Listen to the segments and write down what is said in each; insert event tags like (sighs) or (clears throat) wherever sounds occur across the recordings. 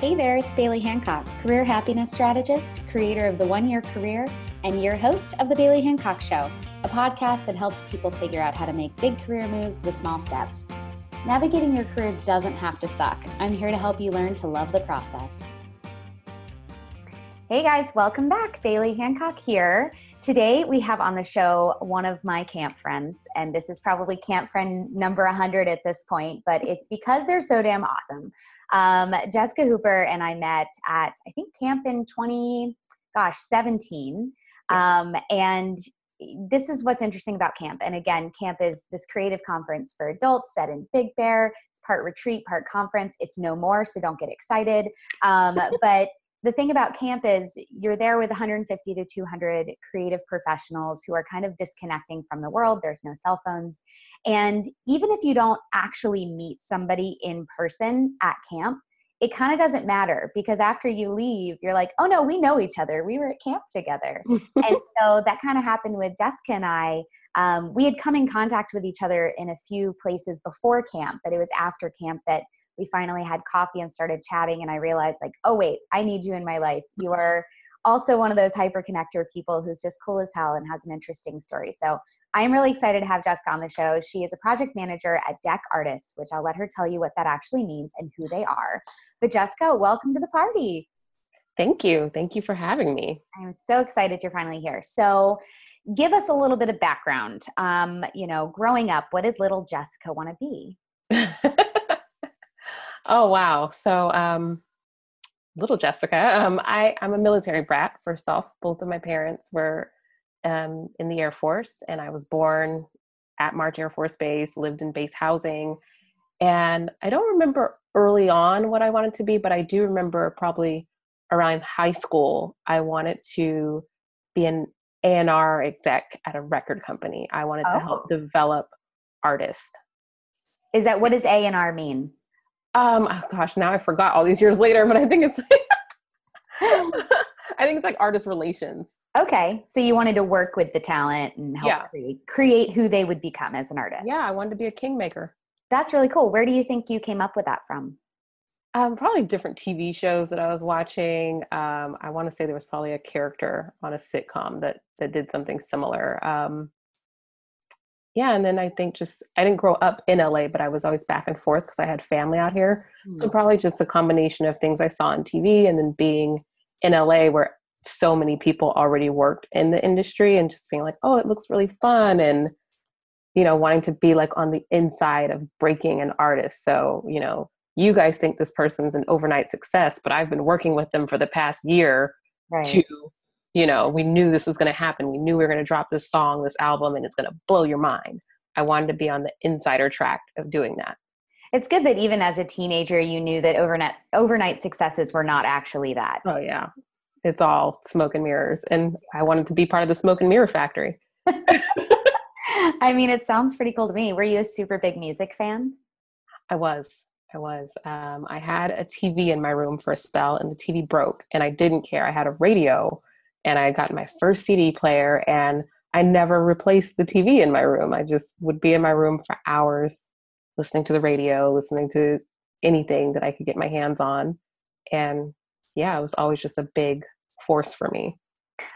Hey there, it's Bailey Hancock, career happiness strategist, creator of the One Year Career, and your host of The Bailey Hancock Show, a podcast that helps people figure out how to make big career moves with small steps. Navigating your career doesn't have to suck. I'm here to help you learn to love the process. Hey guys, welcome back. Bailey Hancock here. Today we have on the show one of my camp friends, and this is probably camp friend number 100 at this point, but it's because they're so damn awesome. Um, Jessica Hooper and I met at, I think, camp in 20, gosh, 17. Um, and this is what's interesting about camp. And again, camp is this creative conference for adults set in Big Bear. It's part retreat, part conference. It's no more, so don't get excited. Um, (laughs) but the thing about camp is you're there with 150 to 200 creative professionals who are kind of disconnecting from the world. There's no cell phones. And even if you don't actually meet somebody in person at camp, it kind of doesn't matter because after you leave, you're like, oh no, we know each other. We were at camp together. (laughs) and so that kind of happened with Jessica and I. Um, we had come in contact with each other in a few places before camp, but it was after camp that we finally had coffee and started chatting and i realized like oh wait i need you in my life. You are also one of those hyper connector people who's just cool as hell and has an interesting story. So i'm really excited to have jessica on the show. She is a project manager at DEC artists which i'll let her tell you what that actually means and who they are. But jessica welcome to the party. Thank you. Thank you for having me. I'm so excited you're finally here. So give us a little bit of background. Um, you know growing up what did little jessica want to be (laughs) Oh wow! So, um, little Jessica, um, I I'm a military brat. First off, both of my parents were um, in the Air Force, and I was born at March Air Force Base. Lived in base housing, and I don't remember early on what I wanted to be, but I do remember probably around high school I wanted to be an A&R exec at a record company. I wanted oh. to help oh. develop artists. Is that what does A&R mean? Um, oh gosh, now I forgot all these years later, but I think it's (laughs) I think it's like artist relations. Okay. So you wanted to work with the talent and help yeah. create, create who they would become as an artist. Yeah, I wanted to be a kingmaker. That's really cool. Where do you think you came up with that from? Um, probably different TV shows that I was watching. Um, I want to say there was probably a character on a sitcom that that did something similar. Um, yeah and then i think just i didn't grow up in la but i was always back and forth because i had family out here mm-hmm. so probably just a combination of things i saw on tv and then being in la where so many people already worked in the industry and just being like oh it looks really fun and you know wanting to be like on the inside of breaking an artist so you know you guys think this person's an overnight success but i've been working with them for the past year right. to you know we knew this was going to happen. We knew we were going to drop this song this album and it's going to blow your mind. I wanted to be on the insider track of doing that. It's good that even as a teenager you knew that overnight overnight successes were not actually that. Oh yeah. It's all smoke and mirrors and i wanted to be part of the smoke and mirror factory. (laughs) I mean it sounds pretty cool to me. Were you a super big music fan? I was. I was. Um, i had a tv in my room for a spell and the tv broke and i didn't care. I had a radio and I got my first CD player and I never replaced the TV in my room. I just would be in my room for hours listening to the radio, listening to anything that I could get my hands on. And yeah, it was always just a big force for me.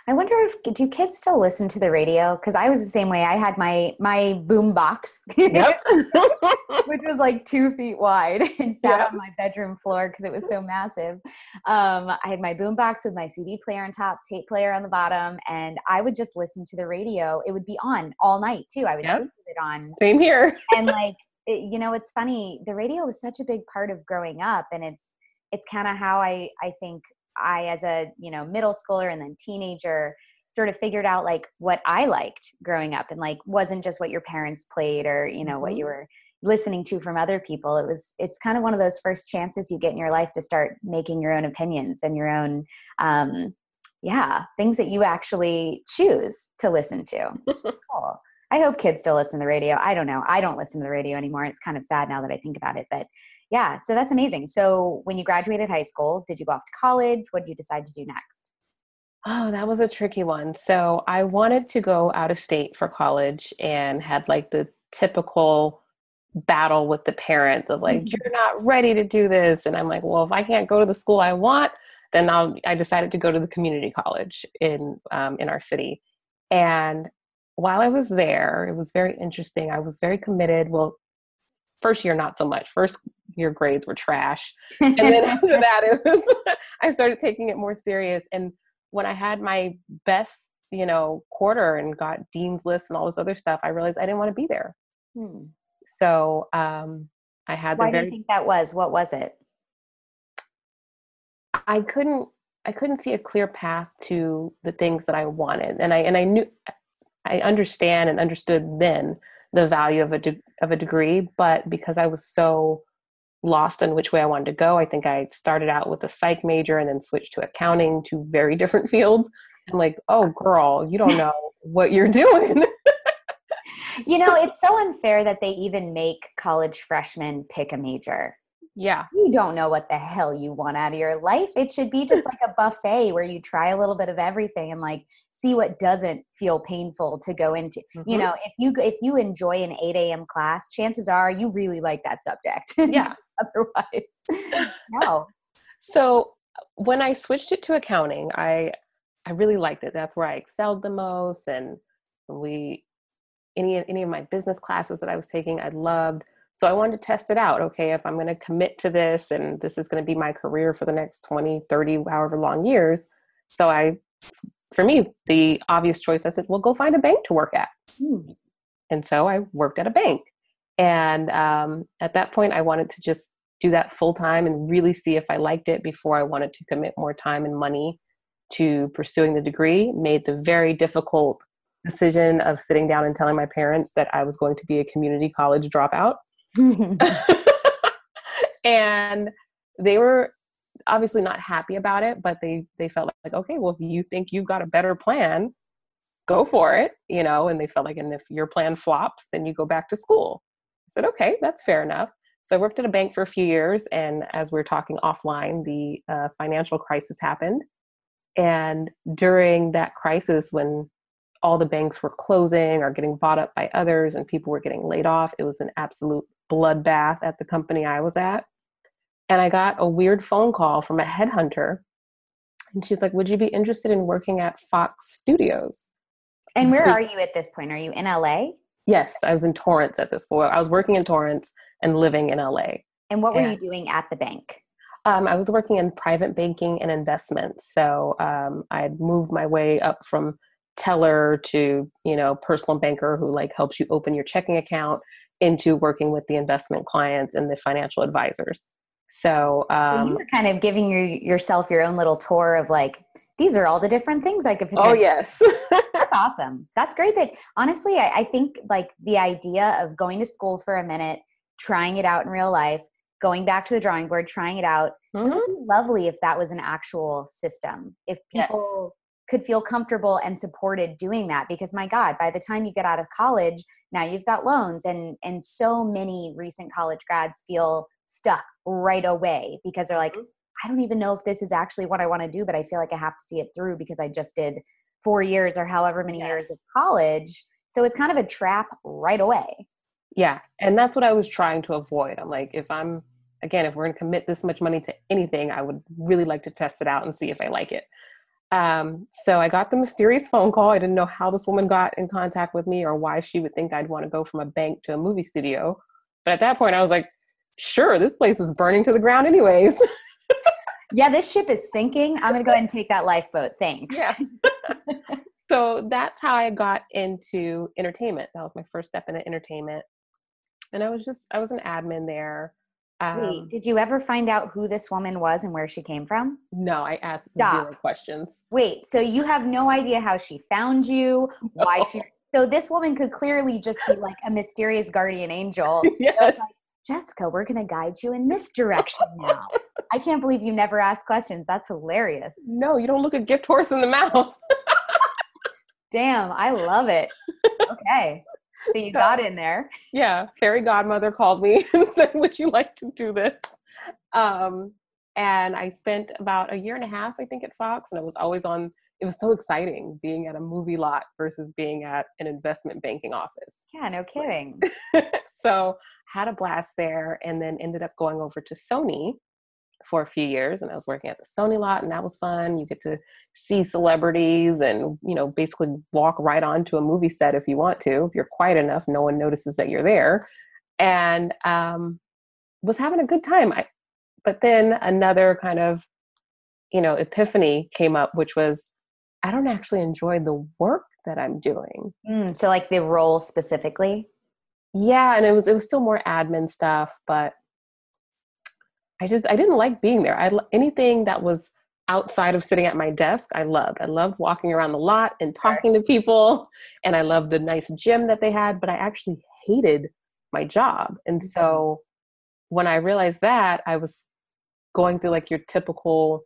I wonder if do kids still listen to the radio? Because I was the same way. I had my my boom box, yep. (laughs) which was like two feet wide, and sat yep. on my bedroom floor because it was so massive. Um, I had my boom box with my CD player on top, tape player on the bottom, and I would just listen to the radio. It would be on all night too. I would yep. sleep with it on. Same here. (laughs) and like it, you know, it's funny. The radio was such a big part of growing up, and it's it's kind of how I I think I, as a you know middle schooler and then teenager, sort of figured out like what I liked growing up, and like wasn't just what your parents played or you know mm-hmm. what you were listening to from other people. It was it's kind of one of those first chances you get in your life to start making your own opinions and your own um, yeah things that you actually choose to listen to. (laughs) cool. I hope kids still listen to the radio. I don't know. I don't listen to the radio anymore. It's kind of sad now that I think about it, but yeah, so that's amazing. So when you graduated high school, did you go off to college? What did you decide to do next? Oh, that was a tricky one. So I wanted to go out of state for college and had like the typical battle with the parents of like, mm-hmm. you're not ready to do this. And I'm like, well, if I can't go to the school I want, then I'll, I decided to go to the community college in, um, in our city. And while I was there, it was very interesting. I was very committed. Well, first year, not so much. First year grades were trash. (laughs) And then after that, it was, (laughs) I started taking it more serious. And when I had my best, you know, quarter and got dean's list and all this other stuff, I realized I didn't want to be there. Hmm. So um, I had. Why very, do you think that was? What was it? I couldn't. I couldn't see a clear path to the things that I wanted, and I and I knew, I understand and understood then the value of a de- of a degree, but because I was so lost in which way I wanted to go, I think I started out with a psych major and then switched to accounting, two very (laughs) different fields. I'm like, oh girl, you don't know (laughs) what you're doing. (laughs) you know, it's so unfair that they even make college freshmen pick a major. Yeah. You don't know what the hell you want out of your life. It should be just like a buffet where you try a little bit of everything and like see what doesn't feel painful to go into. Mm-hmm. You know, if you if you enjoy an 8 a.m. class, chances are you really like that subject. (laughs) Yeah. Otherwise, no. (laughs) So when I switched it to accounting, I I really liked it. That's where I excelled the most and we any any of my business classes that I was taking, I loved. So I wanted to test it out. Okay, if I'm going to commit to this and this is going to be my career for the next 20, 30, however long years. So I, for me, the obvious choice, I said, well, go find a bank to work at. Hmm. And so I worked at a bank. And um, at that point, I wanted to just do that full time and really see if I liked it before I wanted to commit more time and money to pursuing the degree. Made the very difficult decision of sitting down and telling my parents that I was going to be a community college dropout. (laughs) (laughs) and they were obviously not happy about it, but they they felt like, okay, well, if you think you've got a better plan, go for it, you know. And they felt like, and if your plan flops, then you go back to school. I said, okay, that's fair enough. So I worked at a bank for a few years, and as we are talking offline, the uh, financial crisis happened. And during that crisis, when all the banks were closing or getting bought up by others and people were getting laid off. It was an absolute bloodbath at the company I was at. And I got a weird phone call from a headhunter. And she's like, Would you be interested in working at Fox Studios? And where are you at this point? Are you in LA? Yes, I was in Torrance at this point. I was working in Torrance and living in LA. And what were and, you doing at the bank? Um, I was working in private banking and investments. So um, I had moved my way up from teller to you know personal banker who like helps you open your checking account into working with the investment clients and the financial advisors. So, um, you were kind of giving your, yourself your own little tour of like these are all the different things i could oh yes. That's awesome. That's great that honestly I, I think like the idea of going to school for a minute trying it out in real life going back to the drawing board trying it out mm-hmm. lovely if that was an actual system. If people could feel comfortable and supported doing that because my god by the time you get out of college now you've got loans and and so many recent college grads feel stuck right away because they're like mm-hmm. i don't even know if this is actually what i want to do but i feel like i have to see it through because i just did 4 years or however many yes. years of college so it's kind of a trap right away yeah and that's what i was trying to avoid i'm like if i'm again if we're going to commit this much money to anything i would really like to test it out and see if i like it um, so I got the mysterious phone call. I didn't know how this woman got in contact with me or why she would think I'd want to go from a bank to a movie studio. But at that point, I was like, sure, this place is burning to the ground, anyways. (laughs) yeah, this ship is sinking. I'm going to go ahead and take that lifeboat. Thanks. Yeah. (laughs) so that's how I got into entertainment. That was my first step into entertainment. And I was just, I was an admin there. Um, Wait, did you ever find out who this woman was and where she came from? No, I asked Stop. zero questions. Wait, so you have no idea how she found you, no. why she. So this woman could clearly just be like a mysterious guardian angel. (laughs) yes. Like, Jessica, we're going to guide you in this direction (laughs) now. I can't believe you never asked questions. That's hilarious. No, you don't look a gift horse in the mouth. (laughs) Damn, I love it. Okay. So you so, got in there. Yeah. Fairy godmother called me (laughs) and said, Would you like to do this? Um, and I spent about a year and a half, I think, at Fox, and I was always on. It was so exciting being at a movie lot versus being at an investment banking office. Yeah, no kidding. (laughs) so had a blast there and then ended up going over to Sony for a few years and I was working at the Sony lot and that was fun. You get to see celebrities and, you know, basically walk right onto a movie set if you want to. If you're quiet enough, no one notices that you're there. And um, was having a good time. I, but then another kind of, you know, epiphany came up, which was I don't actually enjoy the work that I'm doing. Mm, so like the role specifically? Yeah, and it was it was still more admin stuff, but I just I didn't like being there. I anything that was outside of sitting at my desk, I loved. I loved walking around the lot and talking to people, (laughs) and I loved the nice gym that they had. But I actually hated my job, and mm-hmm. so when I realized that, I was going through like your typical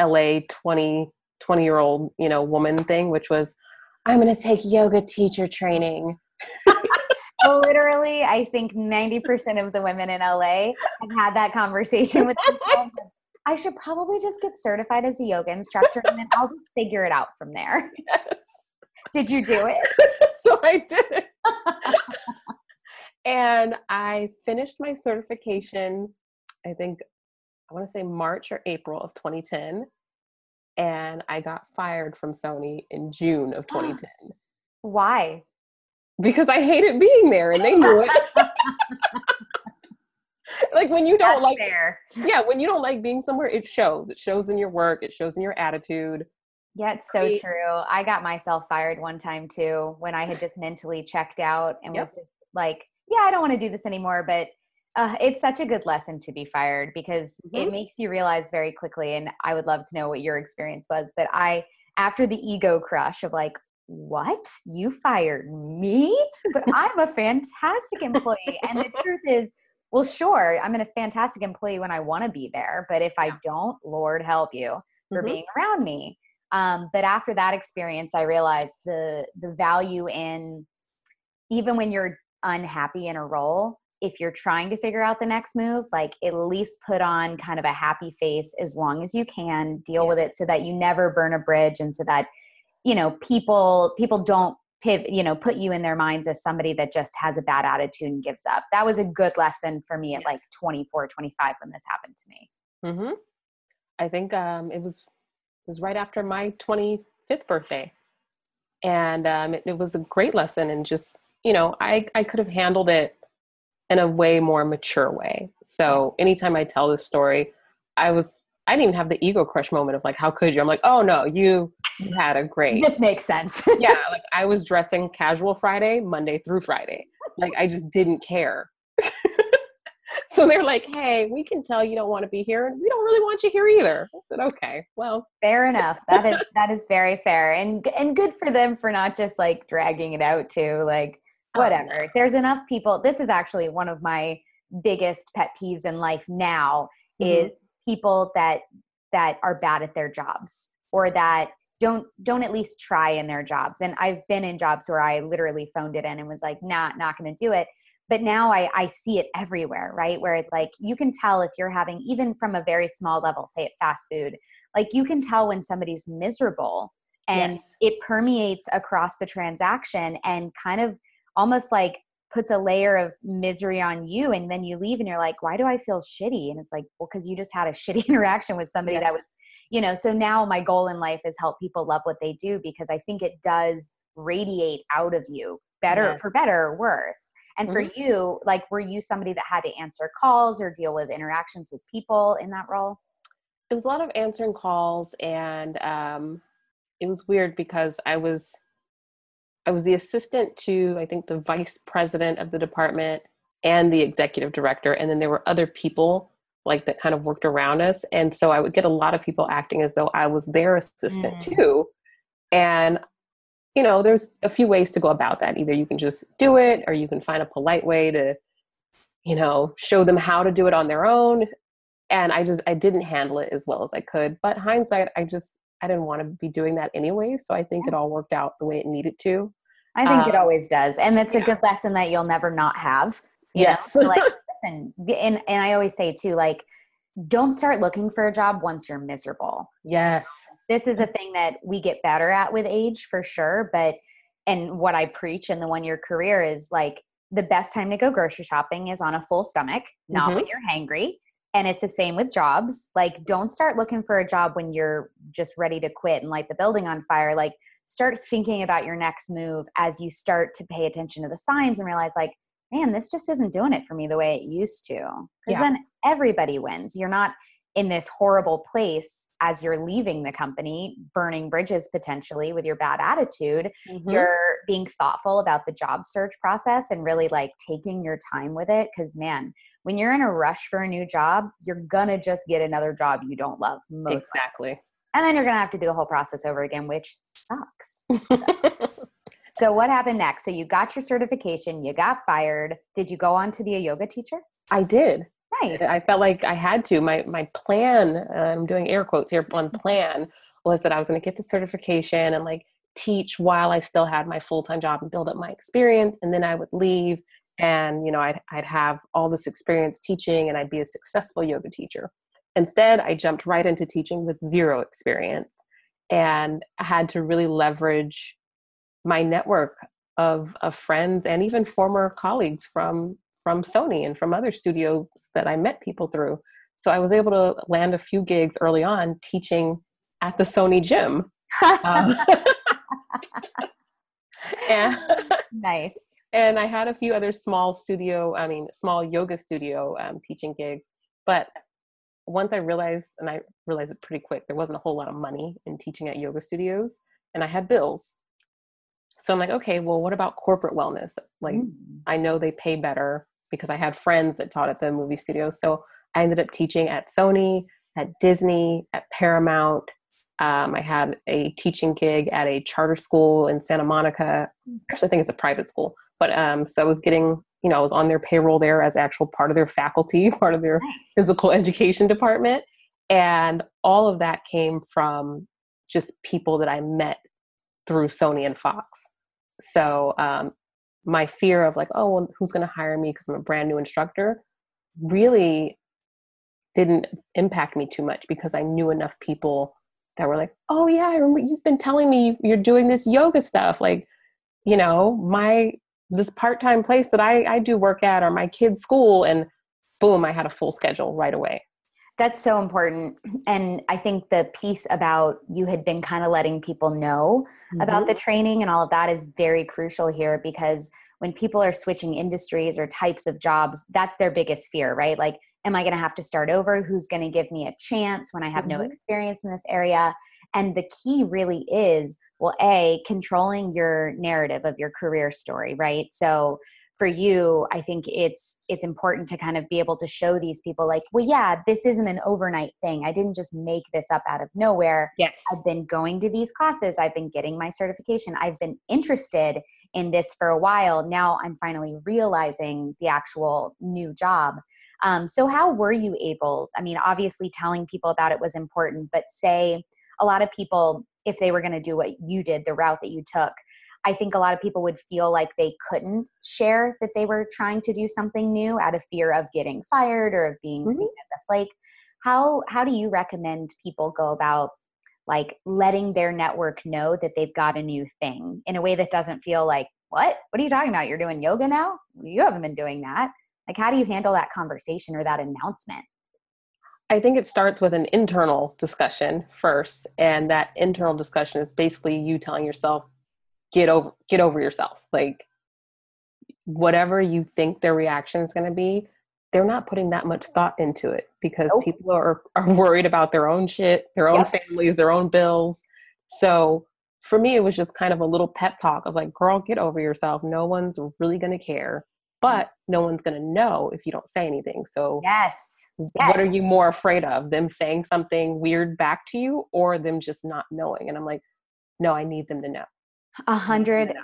LA 20 20 year old you know woman thing, which was I'm going to take yoga teacher training. (laughs) literally, I think 90% of the women in LA have had that conversation with themselves. I should probably just get certified as a yoga instructor and then I'll just figure it out from there. (laughs) Yes. Did you do it? (laughs) so I did. and I finished my certification, I think, I want to say March or April of 2010. And I got fired from Sony in June of (gasps) 2010. Why? Because I hated being there and they knew it. (laughs) like when you don't That's like fair. Yeah, when you don't like being somewhere, it shows. It shows in your work, it shows in your attitude. Yeah, it's so true. I got myself fired one time too when I had just mentally checked out and yep. was just like, yeah, I don't want to do this anymore, but uh, it's such a good lesson to be fired because mm-hmm. it makes you realize very quickly and i would love to know what your experience was but i after the ego crush of like what you fired me but i'm a fantastic employee and the (laughs) truth is well sure i'm a fantastic employee when i want to be there but if i don't lord help you for mm-hmm. being around me um, but after that experience i realized the the value in even when you're unhappy in a role if you're trying to figure out the next move like at least put on kind of a happy face as long as you can deal yes. with it so that you never burn a bridge and so that you know people people don't pivot, you know put you in their minds as somebody that just has a bad attitude and gives up. That was a good lesson for me at like 24 25 when this happened to me. Mm-hmm. i think um, it was it was right after my 25th birthday. And um, it, it was a great lesson and just you know i i could have handled it in a way more mature way. So anytime i tell this story i was I didn't even have the ego crush moment of like, how could you? I'm like, oh no, you, you had a great. This makes sense. (laughs) yeah, like I was dressing casual Friday, Monday through Friday. Like I just didn't care. (laughs) so they're like, hey, we can tell you don't want to be here, and we don't really want you here either. I said, okay, well, fair enough. That is (laughs) that is very fair, and and good for them for not just like dragging it out too. Like whatever. Oh, no. There's enough people. This is actually one of my biggest pet peeves in life now. Mm-hmm. Is people that that are bad at their jobs or that don't don't at least try in their jobs. And i've been in jobs where i literally phoned it in and was like nah not going to do it. But now I, I see it everywhere right? Where it's like you can tell if you're having even from a very small level say at fast food like you can tell when somebody's miserable and yes. it permeates across the transaction and kind of almost like puts a layer of misery on you. And then you leave and you're like why do i feel shitty? And it's like well because you just had a shitty (laughs) interaction with somebody yes. that was you know so now my goal in life is help people love what they do because i think it does radiate out of you better yes. for better or worse and mm-hmm. for you like were you somebody that had to answer calls or deal with interactions with people in that role it was a lot of answering calls and um, it was weird because i was I was the assistant to, I think, the vice president of the department and the executive director. And then there were other people like that kind of worked around us. And so I would get a lot of people acting as though I was their assistant mm. too. And, you know, there's a few ways to go about that. Either you can just do it or you can find a polite way to, you know, show them how to do it on their own. And I just, I didn't handle it as well as I could. But hindsight, I just, I didn't want to be doing that anyway. So I think yeah. it all worked out the way it needed to. I think um, it always does. And that's yeah. a good lesson that you'll never not have. yes. like, (laughs) listen, and, and I always say too, like, don't start looking for a job once you're miserable. Yes. This is a thing that we get better at with age for sure. But, and what I preach in the one year career is like, the best time to go grocery shopping is on a full stomach, not mm-hmm. when you're hangry. And it's the same with jobs. Like, don't start looking for a job when you're just ready to quit and light the building on fire. Like, start thinking about your next move as you start to pay attention to the signs and realize, like, man, this just isn't doing it for me the way it used to. Because yeah. then everybody wins. You're not in this horrible place as you're leaving the company, burning bridges potentially with your bad attitude. Mm-hmm. You're being thoughtful about the job search process and really like taking your time with it. Because, man, when you're in a rush for a new job, you're gonna just get another job you don't love. Most exactly. Likely. And then you're gonna have to do the whole process over again, which sucks. (laughs) so, what happened next? So, you got your certification, you got fired. Did you go on to be a yoga teacher? I did. Nice. I felt like I had to. My my plan, I'm doing air quotes here on plan, was that I was going to get the certification and like teach while I still had my full time job and build up my experience, and then I would leave and you know I'd I'd have all this experience teaching and I'd be a successful yoga teacher. Instead, I jumped right into teaching with zero experience and had to really leverage my network of, of friends and even former colleagues from from Sony and from other studios that I met people through. So I was able to land a few gigs early on teaching at the Sony gym. um, (laughs) and, nice. And I had a few other small studio, I mean, small yoga studio um, teaching gigs. But once I realized, and I realized it pretty quick, there wasn't a whole lot of money in teaching at yoga studios, and I had bills. So I'm like, okay, well, what about corporate wellness? Like, mm. I know they pay better because I had friends that taught at the movie studios. So I ended up teaching at Sony, at Disney, at Paramount. Um, I had a teaching gig at a charter school in Santa Monica. Hmm. Actually, I think it's a private school. But um, so I was getting, you know, I was on their payroll there as actual part of their faculty, (laughs) part of their nice. physical education department. And all of that came from just people that I met through Sony and Fox. So um, my fear of like, oh, well, who's going to hire me because I'm a brand new instructor really didn't impact me too much because I knew enough people that were like, oh, yeah, I remember you've been telling me you're doing this yoga stuff. Like, you know, my, this part time place that I, I do work at or my kid's school. And boom, I had a full schedule right away. That's so important. And I think the piece about you had been kind of letting people know mm-hmm. about the training and all of that is very crucial here because when people are switching industries or types of jobs, that's their biggest fear, right? Like, am I going to have to start over? Who's going to give me a chance when I have mm-hmm. no experience in this area? And the key really is well, A, controlling your narrative of your career story, right? So, for you i think it's it's important to kind of be able to show these people like well yeah this isn't an overnight thing. I didn't just make this up out of nowhere. Yes. I've been going to these classes. I've been getting my certification. I've been interested in this for a while. Now i'm finally realizing the actual new job. Um, so how were you able i mean obviously telling people about it was important but say a lot of people if they were going to do what you did the route that you took I think a lot of people would feel like they couldn't share that they were trying to do something new out of fear of getting fired or of being mm-hmm. seen as a flake. How how do you recommend people go about like letting their network know that they've got a new thing in a way that doesn't feel like what what are you talking about you're doing yoga now you haven't been doing that like how do you handle that conversation or that announcement I think it starts with an internal discussion first. And that internal discussion is basically you telling yourself, get over get over yourself. Like whatever you think their reaction is going to be they're not putting that much thought into it because nope. people are, are worried about their own shit their own yep. families their own bills. So for me it was just kind of a little pep talk of like girl get over yourself. No one's really going to care but no one's going to know if you don't say anything. So yes. yes what are you more afraid of them saying something weird back to you or them just not knowing? And i'm like no i need them to know a hundred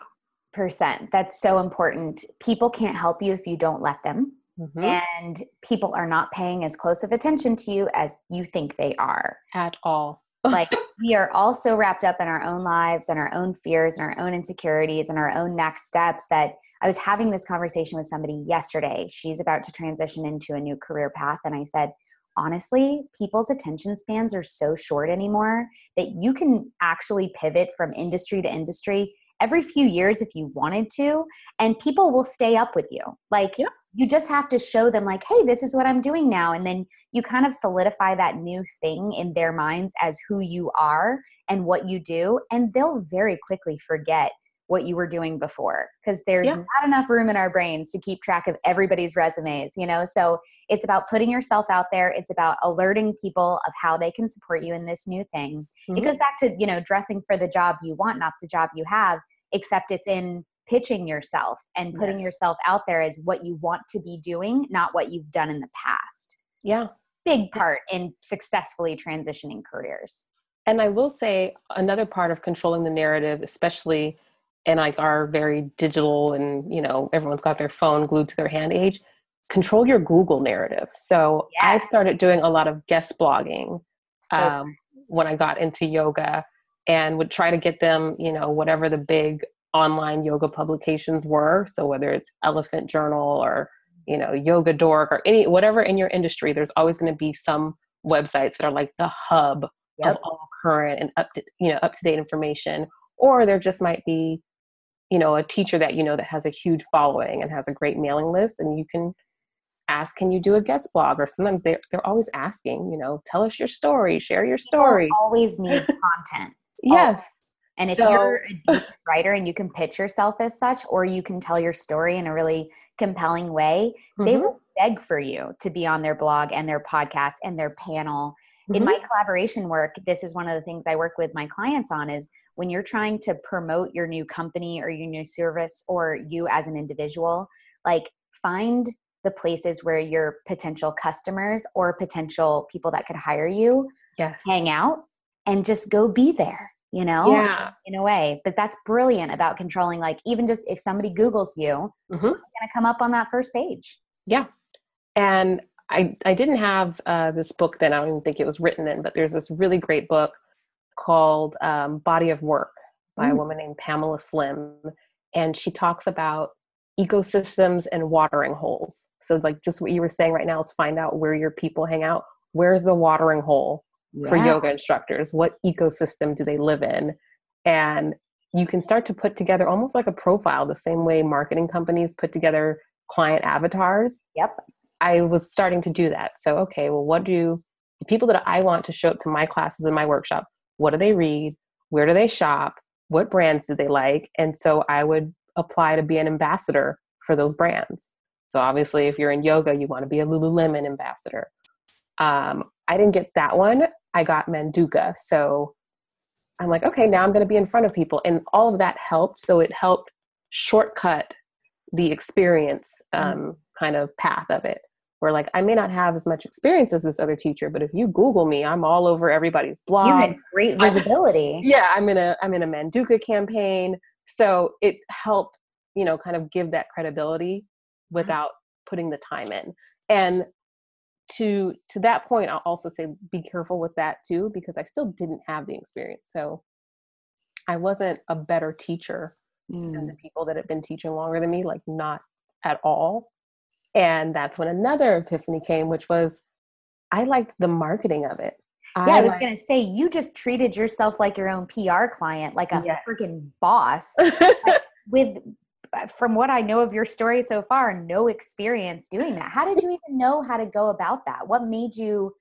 percent. That's so important. People can't help you if you don't let them. Mm-hmm. And people are not paying as close of attention to you as you think they are. At all. (laughs) like we are all so wrapped up in our own lives and our own fears and our own insecurities and our own next steps that I was having this conversation with somebody yesterday. She's about to transition into a new career path. And I said, honestly, people's attention spans are so short anymore that you can actually pivot from industry to industry every few years if you wanted to, and people will stay up with you. Like, Yeah. you just have to show them, like, hey, this is what I'm doing now. And then you kind of solidify that new thing in their minds as who you are and what you do. And they'll very quickly forget what you were doing before because there's Yeah. not enough room in our brains to keep track of everybody's resumes, you know? So it's about putting yourself out there. It's about alerting people of how they can support you in this new thing. It Mhm. goes back to, you know, dressing for the job you want, not the job you have, except it's in pitching yourself and putting Yes. yourself out there as what you want to be doing, not what you've done in the past. Yeah. Big part in successfully transitioning careers. And I will say another part of controlling the narrative, especially in like our very digital and you know everyone's got their phone glued to their hand age, control your Google narrative. So I started doing a lot of guest blogging So um, when I got into yoga, and would try to get them, you know, whatever the big online yoga publications were. So whether it's Elephant Journal or you know YogaDork or any whatever in your industry, there's always going to be some websites that are like the hub Yep. of all current and up to you know up to date information or there just might be you know a teacher that you know that has a huge following and has a great mailing list and you can ask can you do a guest blog or sometimes they're, they're always asking you know tell us your story share your people story always need (laughs) content. yes And if So- you're a decent writer and you can pitch yourself as such, or you can tell your story in a really compelling way, they Mhm. will beg for you to be on their blog and their podcast and their panel. In Mhm. my collaboration work, this is one of the things I work with my clients on is when you're trying to promote your new company or your new service or you as an individual, like find the places where your potential customers or potential people that could hire you yes hang out and just go be there you know Yeah. in a way but that's brilliant about controlling like even just if somebody googles you Mhm. it's going to come up on that first page Yeah. And I, I didn't have uh, this book then, I don't even think it was written in, but there's this really great book called um, Body of Work by a Mm. woman named Pamela Slim. And she talks about ecosystems and watering holes. So, like just what you were saying right now is find out where your people hang out. Where's the watering hole for yoga instructors? What ecosystem do they live in? And you can start to put together almost like a profile, the same way marketing companies put together client avatars. yep I was starting to do that. So, okay, well, what do the people that I want to show up to my classes and my workshop, what do they read? Where do they shop? What brands do they like? And so I would apply to be an ambassador for those brands. So, obviously, if you're in yoga, you want to be a Lululemon ambassador. Um, I didn't get that one. I got Manduka. So I'm like, okay, now I'm going to be in front of people. And all of that helped. So it helped shortcut the experience um, kind of path of it. Where like I may not have as much experience as this other teacher, but if you Google me, I'm all over everybody's blog. you had great I- visibility yeah, I'm in a I'm in a Manduka campaign. So it helped, you know, kind of give that credibility without putting the time in. And to to that point, I'll also say be careful with that too, because I still didn't have the experience. So I wasn't a better teacher than Mm. the people that had been teaching longer than me, like not at all. And that's when another epiphany came, which was I liked the marketing of it. yeah i was liked- going to say you just treated yourself like your own pr client like a Yes. freaking boss (laughs) with uh, from what I know of your story so far, no experience doing that. How did you even know how to go about that? What made you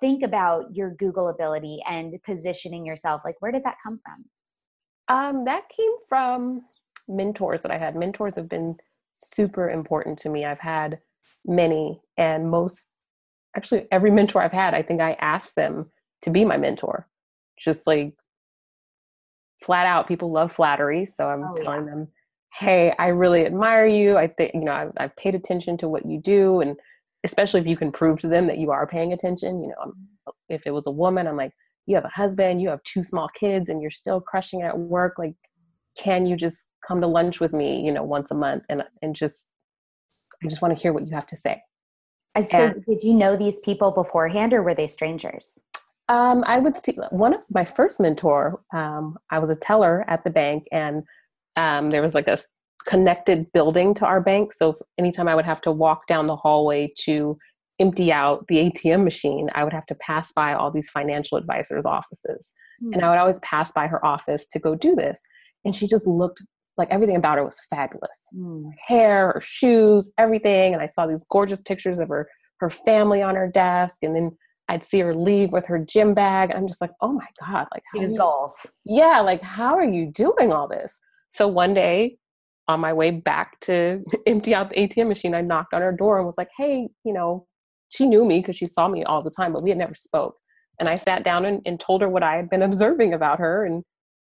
think about your Google ability and positioning yourself? Like, where did that come from? Um, that came from mentors that I had. Mentors have been super important to me. I've had many, and most, actually, every mentor I've had, I think I asked them to be my mentor. Just like flat out, people love flattery. So I'm Oh, telling them, hey, I really admire you. I think, you know, I've, I've paid attention to what you do. And especially if you can prove to them that you are paying attention, you know, I'm, mm-hmm. if it was a woman, I'm like, you have a husband, you have two small kids, and you're still crushing it at work. Like, can you just come to lunch with me, you know, once a month and and just I just want to hear what you have to say. And so, And- did you know these people beforehand, or were they strangers? Um, I would see one of my first mentor. Um, I was a teller at the bank, and um, there was like a connected building to our bank. So anytime I would have to walk down the hallway to empty out the ATM machine, I would have to pass by all these financial advisors' offices, and I would always pass by her office to go do this. And she just looked like everything about her was fabulous mm. hair her shoes, everything. And I saw these gorgeous pictures of her her family on her desk, and then I'd see her leave with her gym bag. And I'm just like, oh my God, like these goals. Yeah, like how are you doing all this? So one day on my way back to (laughs) empty out the ATM machine, I knocked on her door and was like, hey, you know, she knew me because she saw me all the time, but we had never spoke. And I sat down and, and told her what I had been (laughs) observing about her and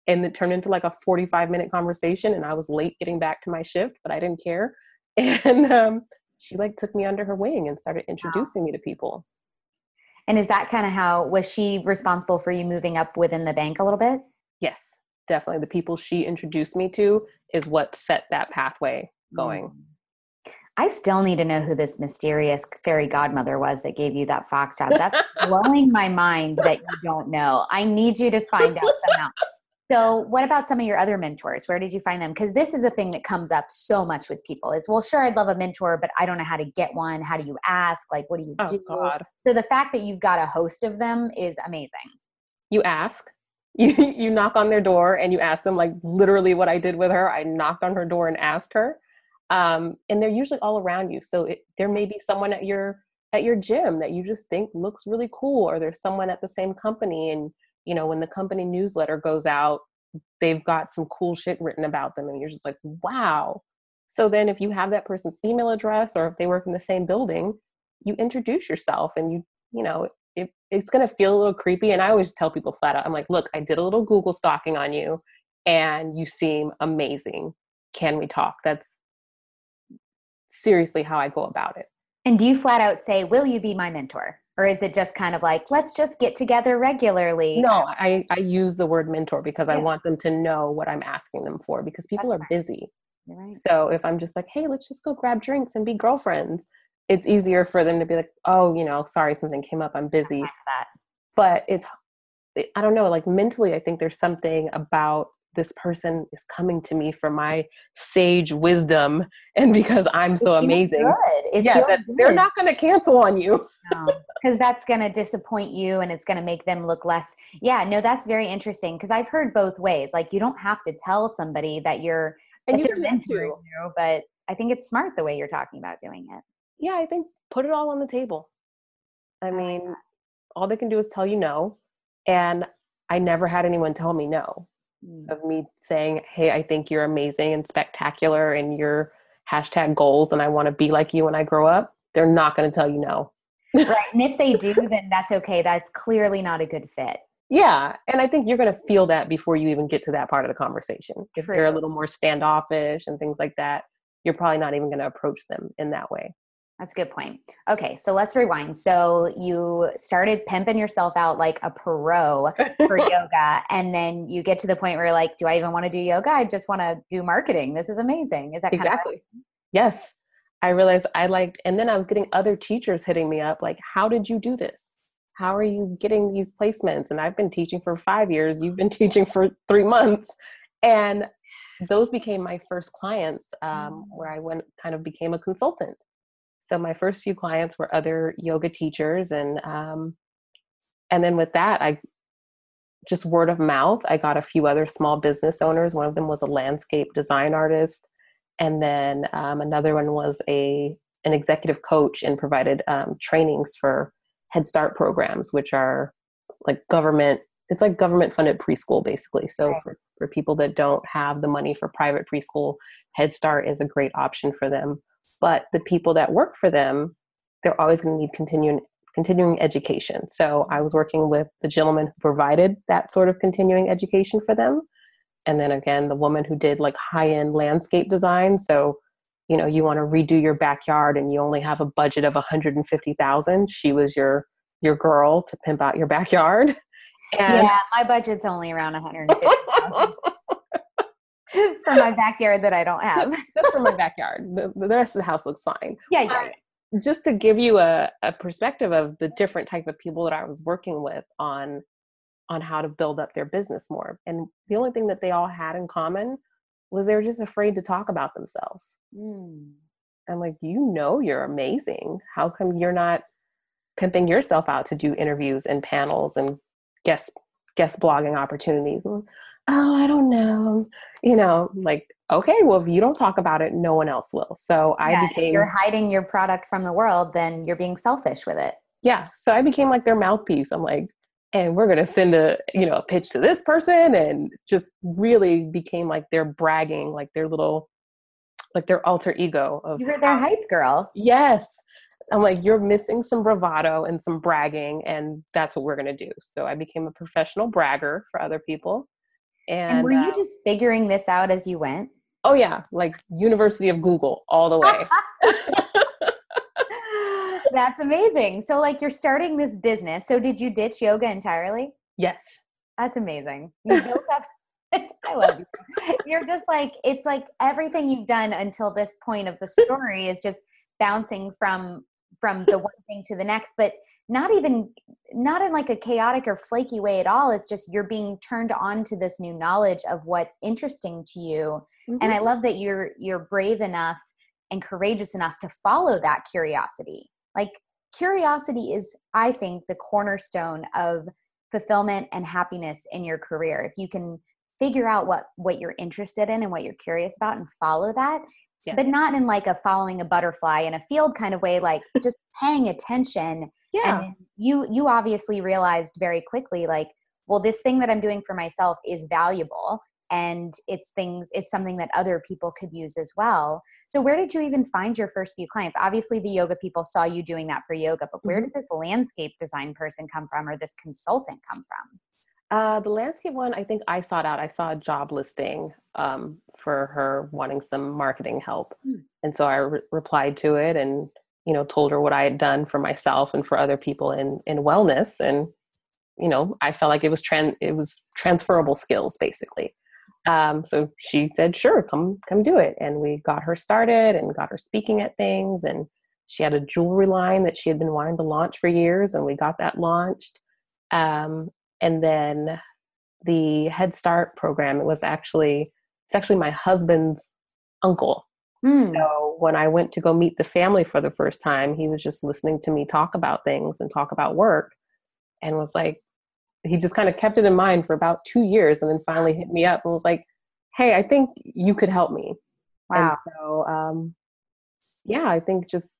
and it turned into like a 45 minute conversation and I was late getting back to my shift, but I didn't care. (laughs) And um, she like took me under her wing and started introducing wow. me to people. And is that kind of how was she responsible for you moving up within the bank a little bit? Yes, definitely. The people she introduced me to is what set that pathway going. Mm. I still need to know who this mysterious fairy godmother was that gave you that fox (laughs) job. That's blowing my mind that you don't know. I need you to find out somehow. So, what about some of your other mentors? Where did you find them? Because this is a thing that comes up so much with people is, well, sure, I'd love a mentor, but I don't know how to get one. How do you ask? Like, what do you oh, do? God. So, the fact that you've got a host of them is amazing. You ask, (laughs) you, you knock on their door and you ask them, like, literally what I did with her. I knocked on her door and asked her um, and they're usually all around you so it, there may be someone at your at your gym that you just think looks really cool or there's someone at the same company and you know when the company newsletter goes out they've got some cool shit written about them and you're just like wow so then if you have that person's email address or if they work in the same building you introduce yourself and you you know it, it's going to feel a little creepy and i always tell people flat out i'm like look i did a little google stalking on you and you seem amazing can we talk that's seriously how I go about it. And do you flat out say, Will you be my mentor? Or is it just kind of like, let's just get together regularly? No, I, I use the word mentor because yeah. I want them to know what I'm asking them for because people That's are busy. Right. So if I'm just like, hey, let's just go grab drinks and be girlfriends, it's easier for them to be like, oh, you know, sorry, something came up, I'm busy. That. But it's, I don't know, like mentally, I think there's something about this person is coming to me for my sage wisdom (laughs) and because I'm so amazing. yeah, that they're not going to cancel on you. Because (laughs) no, that's going to disappoint you and it's going to make them look less. Yeah, no, that's very interesting because I've heard both ways. Like, you don't have to tell somebody that you're, and that you meant to, you, but I think it's smart the way you're talking about doing it. Yeah, I think put it all on the table. I mean, all they can do is tell you no. And I never had anyone tell me no. Mm. of me saying, Hey, I think you're amazing and spectacular and your hashtag goals and I want to be like you when I grow up, they're not going to tell you no. right. And if they do, (laughs) then that's okay. That's clearly not a good fit. Yeah. And I think you're going to feel that before you even get to that part of the conversation. If they're a little more standoffish and things like that, you're probably not even going to approach them in that way. That's a good point. Okay, so let's rewind. So you started pimping yourself out like a pro (laughs) for yoga, and then you get to the point where you're like, "Do I even want to do yoga? I just want to do marketing. This is amazing." Is that exactly? yes, I realized I liked, and then I was getting other teachers hitting me up like, "How did you do this? How are you getting these placements?" And I've been teaching for five years. You've been teaching for three months, and those became my first clients, um, mm. where I went kind of became a consultant so my first few clients were other yoga teachers and um, and then with that i just word of mouth i got a few other small business owners. One of them was a landscape design artist and then um, another one was a an executive coach and provided um, trainings for head start programs which are like government it's like government funded preschool basically. So right. for, for people that don't have the money for private preschool head start is a great option for them but the people that work for them they're always going to need continuing continuing education. So i was working with the gentleman who provided that sort of continuing education for them. And then again the woman who did like high end landscape design. So you know you want to redo your backyard and you only have a budget of 150,000 she was your your girl to pimp out your backyard. (laughs) And yeah my budget's only around 150,000 (laughs) (laughs) for my backyard that I don't have. Just for my backyard. The, the rest of the house looks fine. Yeah, yeah. Uh, just to give you a, a perspective of the different type of people that I was working with on on how to build up their business more. And the only thing that they all had in common was they were just afraid to talk about themselves. Mm. I'm like, you know, you're amazing. How come you're not pimping yourself out to do interviews and panels and guest guest blogging opportunities? And oh, I don't know. You know, like, okay, well, if you don't talk about it, no one else will. So I Yeah, became if you're hiding your product from the world, then you're being selfish with it. yeah so i became like their mouthpiece i'm like and we're gonna send a you know a pitch to this person and just really became like their bragging like their little like their alter ego of You were their hype girl. yes i'm like you're missing some bravado and some bragging and that's what we're gonna do so i became a professional bragger for other people and, And, were you uh, just figuring this out as you went? oh yeah like university of google all the way (laughs) That's amazing. So, like, you're starting this business. So, did you ditch yoga entirely? yes That's amazing. You built (laughs) up. (laughs) I love you. You're just like it's like everything you've done until this point of the story is just bouncing from from the one thing to the next, but not even not in like a chaotic or flaky way at all. It's just you're being turned on to this new knowledge of what's interesting to you. And Mhm. I love that you're you're brave enough and courageous enough to follow that curiosity. Like curiosity is I think the cornerstone of fulfillment and happiness in your career if you can figure out what what you're interested in and what you're curious about and follow that yes. but not in like a following a butterfly in a field kind of way like (laughs) just paying attention. Yeah. and you you obviously realized very quickly like well this thing that i'm doing for myself is valuable and it's things it's something that other people could use as well. So where did you even find your first few clients? Obviously the yoga people saw you doing that for yoga but where Mhm. did this landscape design person come from or this consultant come from Uh, the landscape one, I think I sought out. I saw a job listing um, for her wanting some marketing help, Hmm. and so I re- replied to it and you know told her what I had done for myself and for other people in in wellness, and you know I felt like it was tran it was transferable skills basically. Um, so she said, "Sure, come come do it," and we got her started and got her speaking at things, and she had a jewelry line that she had been wanting to launch for years, and we got that launched. Um, and then the Head Start program. It was actually it's actually my husband's uncle. Hmm. So when I went to go meet the family for the first time, he was just listening to me talk about things and talk about work, and was like, he just kind of kept it in mind for about two years, and then finally hit me up and was like, "Hey, I think you could help me." wow And so, um, yeah, I think just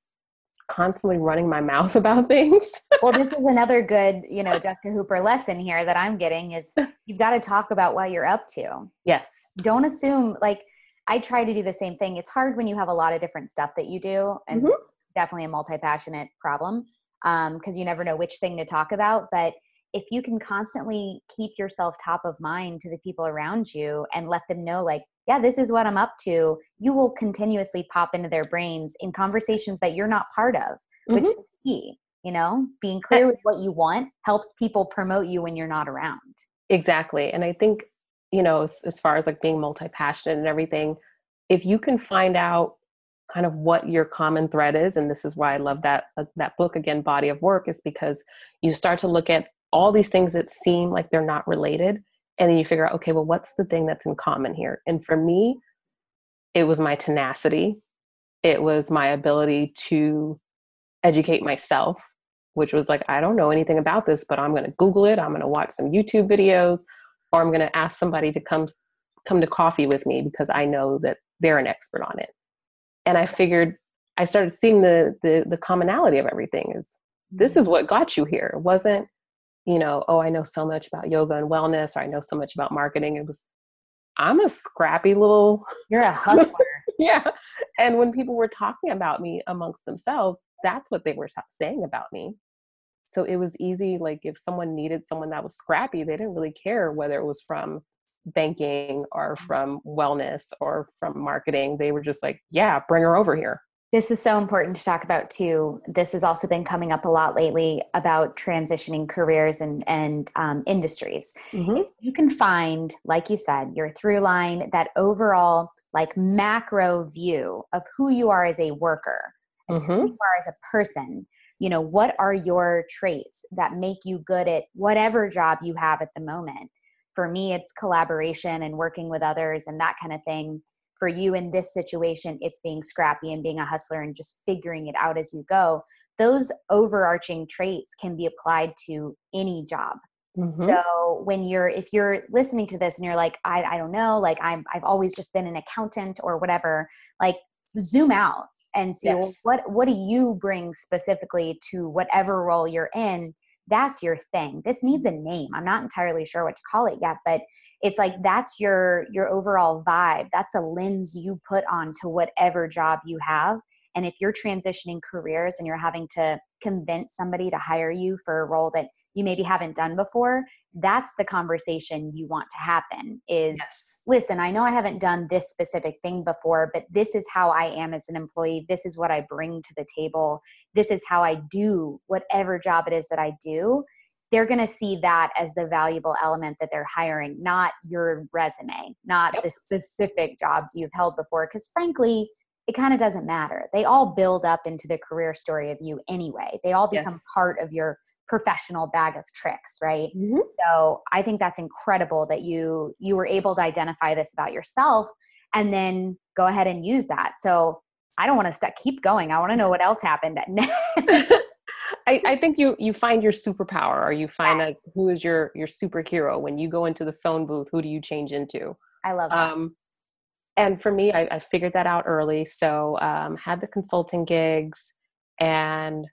constantly running my mouth (laughs) about things. well this is another (laughs) good you know jessica hooper lesson here that i'm getting is you've got to talk about what you're up to yes. don't assume like i try to do the same thing it's hard when you have a lot of different stuff that you do and Mhm. it's definitely a multi-passionate problem because you never know which thing to talk about but if you can constantly keep yourself top of mind to the people around you and let them know like yeah this is what i'm up to you will continuously pop into their brains in conversations that you're not part of which Mhm. is key you know being clear with what you want helps people promote you when you're not around Exactly. And I think, you know, as, as far as like being multi passionate and everything, if you can find out kind of what your common thread is, and this is why I love that uh, that book again, Body of Work, is because you start to look at all these things that seem like they're not related, and then you figure out, okay, well, what's the thing that's in common here? And for me, it was my tenacity, it was my ability to educate myself which was like, I don't know anything about this, but I'm going to Google it. I'm going to watch some YouTube videos, or I'm going to ask somebody to come come to coffee with me because I know that they're an expert on it. And I figured I started seeing the the, the commonality of everything is this mm. is what got you here. It wasn't, you know, oh, I know so much about yoga and wellness, or I know so much about marketing. It was, I'm a scrappy little you're a (laughs) hustler yeah. And when people were talking about me amongst themselves, that's what they were saying about me. So it was easy. Like if someone needed someone that was scrappy, they didn't really care whether it was from banking or mm-hmm. from wellness or from marketing. They were just like, yeah, bring her over here. This is so important to talk about too. This has also been coming up a lot lately about transitioning careers and and um, industries. Mhm. You can find, like you said, your through line, that overall like macro view of who you are as a worker, as who Mhm. you are as a person. You know, what are your traits that make you good at whatever job you have at the moment? For me, it's collaboration and working with others and that kind of thing for you in this situation it's being scrappy and being a hustler and just figuring it out as you go those overarching traits can be applied to any job Mm-hmm. So when you're if you're listening to this and you're like, I, I don't know, like I'm I've always just been an accountant or whatever, like zoom out and see yes. well, what what do you bring specifically to whatever role you're in that's your thing this needs a name i'm not entirely sure what to call it yet but it's like that's your your overall vibe. That's a lens you put on to whatever job you have. And if you're transitioning careers and you're having to convince somebody to hire you for a role that you maybe haven't done before that's the conversation you want to happen is yes. listen i know i haven't done this specific thing before but this is how i am as an employee. This is what i bring to the table. This is how i do whatever job it is that i do they're going to see that as the valuable element that they're hiring not your resume not yep. the specific jobs you've held before because frankly it kind of doesn't matter. They all build up into the career story of you anyway. They all become yes. part of your professional bag of tricks, right? Mm-hmm. So I think that's incredible that you you were able to identify this about yourself and then go ahead and use that. So I don't want to st- keep going. I want to know what else happened. (laughs) (laughs) I, I, think you you find your superpower or you find yes. that who is your your superhero when you go into the phone booth. Who do you change into? I love that. Um, and for me, I, I, figured that out early. So um, had the consulting gigs, and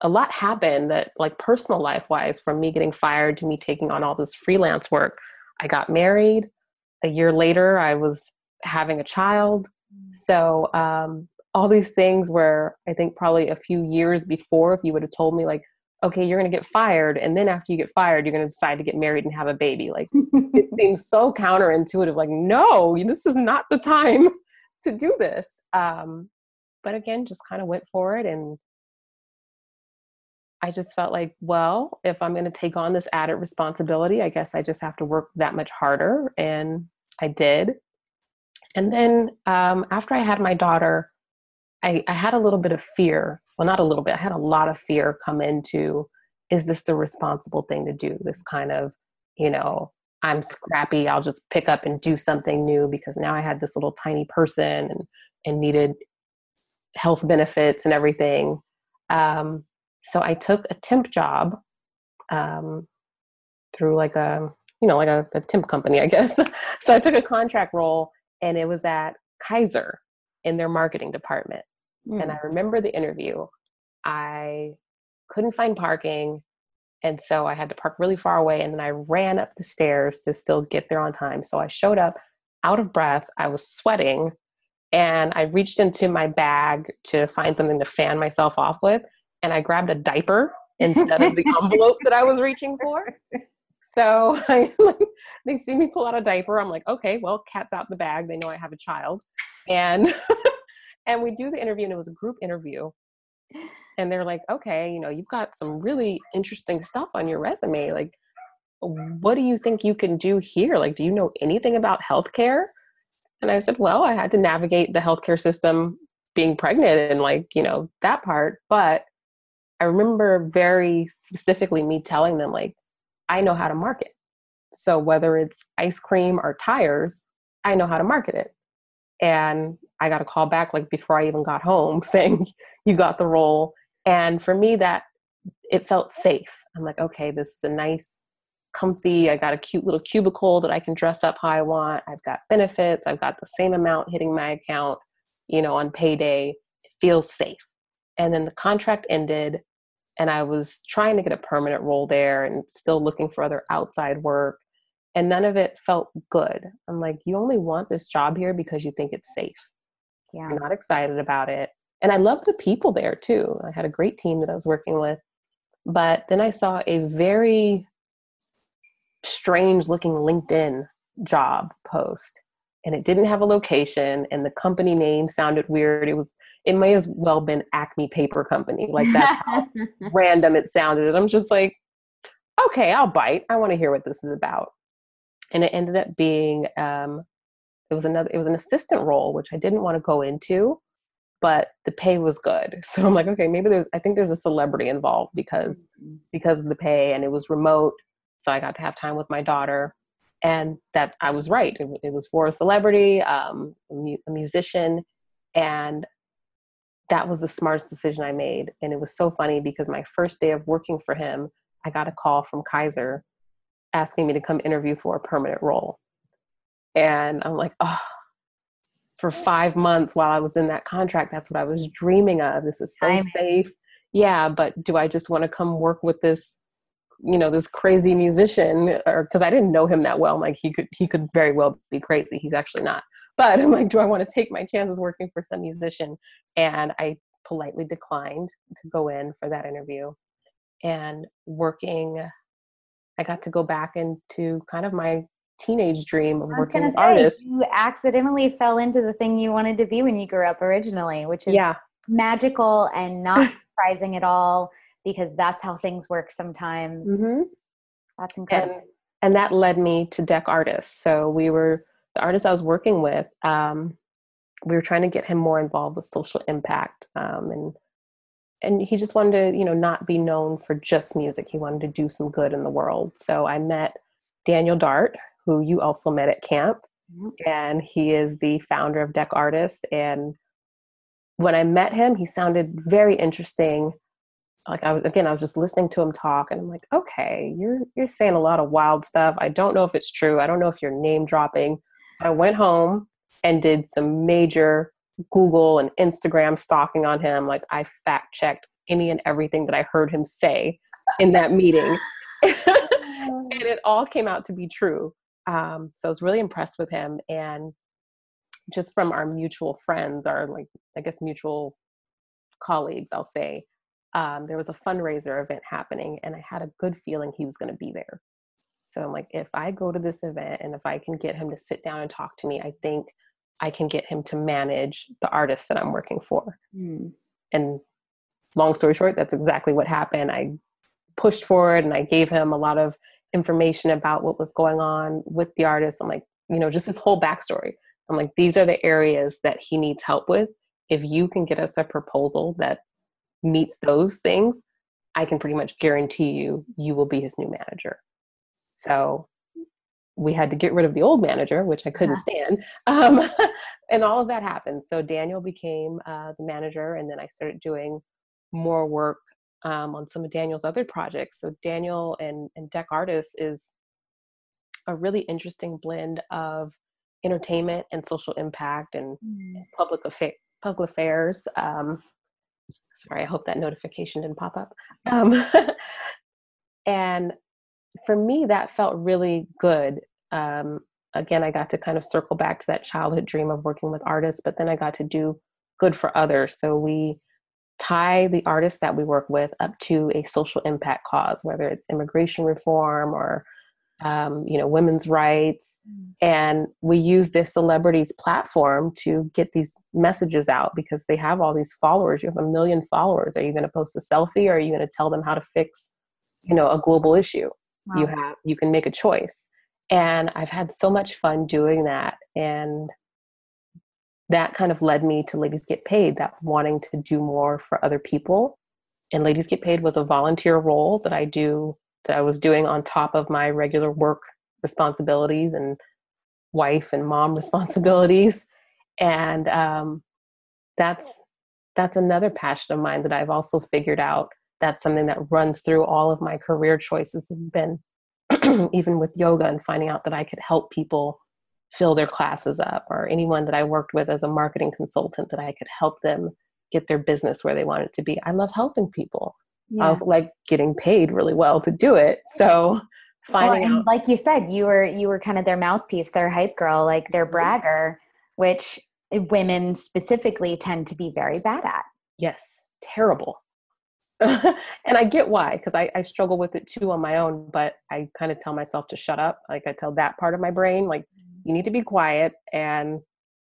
a lot happened that, like personal life wise, from me getting fired to me taking on all this freelance work. I got married. A year later, I was having a child. Mm. So um, all these things where I think probably a few years before, if you would have told me like, okay, you're going to get fired. And then after you get fired, you're going to decide to get married and have a baby. Like, (laughs) it seems so counterintuitive. Like, no, this is not the time (laughs) to do this. Um, but again, just kind of went for it. And I just felt like, well, if I'm going to take on this added responsibility, I guess I just have to work that much harder. And I did. And then um, after I had my daughter, I, I had a little bit of fear well not a little bit i had a lot of fear come into is this the responsible thing to do? This kind of you know i'm scrappy i'll just pick up and do something new because now i had this little tiny person and, and needed health benefits and everything. Um, so i took a temp job um, through like a you know like a, a temp company i guess. (laughs) So i took a contract role and it was at kaiser in their marketing department Mm. And I remember the interview. I couldn't find parking. And so I had to park really far away. And then I ran up the stairs to still get there on time. So I showed up out of breath. I was sweating. And I reached into my bag to find something to fan myself off with. And I grabbed a diaper instead of the envelope that I was reaching for. So (laughs) I, they see me pull out a diaper. I'm like, okay, well, cat's out the bag. They know I have a child. And (laughs) and we do the interview and it was a group interview. And they're like okay you know you've got some really interesting stuff on your resume like what do you think you can do here? Like do you know anything about healthcare? And i said well i had to navigate the healthcare system being pregnant and like you know that part but i remember very specifically me telling them like i know how to market so whether it's ice cream or tires i know how to market it and I got a call back like before I even got home (laughs) saying you got the role. And for me, that it felt safe. I'm like, okay, this is a nice, comfy. I got a cute little cubicle that I can dress up how I want. I've got benefits. I've got the same amount hitting my account, you know, on payday. It feels safe. And then the contract ended, and I was trying to get a permanent role there and still looking for other outside work and none of it felt good. I'm like, you only want this job here because you think it's safe. Yeah. You're not excited about it. And I love the people there too. I had a great team that I was working with. But then I saw a very strange looking LinkedIn job post and it didn't have a location and the company name sounded weird. It was it may as well been Acme Paper Company. Like that's how (laughs) random it sounded. And I'm just like, okay, I'll bite. I want to hear what this is about and it ended up being um, it was another it was an assistant role which i didn't want to go into but the pay was good (laughs) so i'm like okay maybe there's i think there's a celebrity involved because mm-hmm. because of the pay and it was remote so i got to have time with my daughter and that i was right it, it was for a celebrity um, a, mu- a musician and that was the smartest decision i made and it was so funny because my first day of working for him I got a call from Kaiser asking me to come interview for a permanent role. And I'm like, oh, for five months while I was in that contract, that's what I was dreaming of. This is so safe. Yeah, but do I just want to come work with this you know this crazy musician? Or because i didn't know him that well. I'm like he could he could very well be crazy. He's actually not. But i'm like do i want to take my chances working for some musician? And i politely declined to go in for that interview. And working i got to go back into kind of my teenage dream of working with say, artists you accidentally fell into the thing you wanted to be when you grew up originally which is yeah magical and not (laughs) surprising at all because that's how things work sometimes. Mm-hmm. That's incredible. And, and, that led me to DEC Artists. So we were the artist I was working with. Um, we were trying to get him more involved with social impact, um, and and he just wanted to, you know, not be known for just music. He wanted to do some good in the world. So I met Daniel Dart, who you also met at camp, mm-hmm. and he is the founder of DEC artist And when I met him, he sounded very interesting like I was again, I was just listening to him talk, and I'm like, okay, you're you're saying a lot of wild stuff. I don't know if it's true. I don't know if you're name dropping. So I went home and did some major Google and Instagram stalking on him. Like I fact checked any and everything that I heard him say in that meeting, (laughs) (laughs) and it all came out to be true. Um, so I was really impressed with him, and just from our mutual friends, our like I guess mutual colleagues, I'll say um, there was a fundraiser event happening and I had a good feeling he was going to be there. So I'm like, if I go to this event and if I can get him to sit down and talk to me, I think I can get him to manage the artist that I'm working for. Mm. And long story short, that's exactly what happened. I pushed forward and I gave him a lot of information about what was going on with the artist. I'm like, you know, just his whole backstory. I'm like, these are the areas that he needs help with. If you can get us a proposal that meets those things, I can pretty much guarantee you, you will be his new manager. So we had to get rid of the old manager, which I couldn't stand. Um, (laughs) and all of that happened. So Daniel became uh, the manager, and then I started doing more work um, on some of Daniel's other projects. So Daniel and, and DEC Artists is a really interesting blend of entertainment and social impact and mm. public, affa- public affairs. Um, sorry i hope that notification didn't pop up um, (laughs) and for me that felt really good. Um, again i got to kind of circle back to that childhood dream of working with artists but then i got to do good for others. So we tie the artists that we work with up to a social impact cause whether it's immigration reform or um, you know women's rights. Mm. and we use this celebrities platform to get these messages out because they have all these followers. You have a million followers. Are you going to post a selfie or are you going to tell them how to fix you know a global issue wow. you have you can make a choice and i've had so much fun doing that and that kind of led me to ladies get paid that wanting to do more for other people and ladies get paid was a volunteer role that i do that I was doing on top of my regular work responsibilities and wife and mom (laughs) responsibilities. And um, that's that's another passion of mine that I've also figured out. That's something that runs through all of my career choices have been (clears throat) even with yoga and finding out that I could help people fill their classes up or anyone that I worked with as a marketing consultant that I could help them get their business where they want it to be. I love helping people yeah. I was like getting paid really well to do it. So finding well, out like you said, you were you were kind of their mouthpiece, their hype girl, like their mm-hmm. bragger, which women specifically tend to be very bad at. Yes, terrible. (laughs) and I get why, because I, I struggle with it too on my own, but I kind of tell myself to shut up. Like I tell that part of my brain, like, you need to be quiet and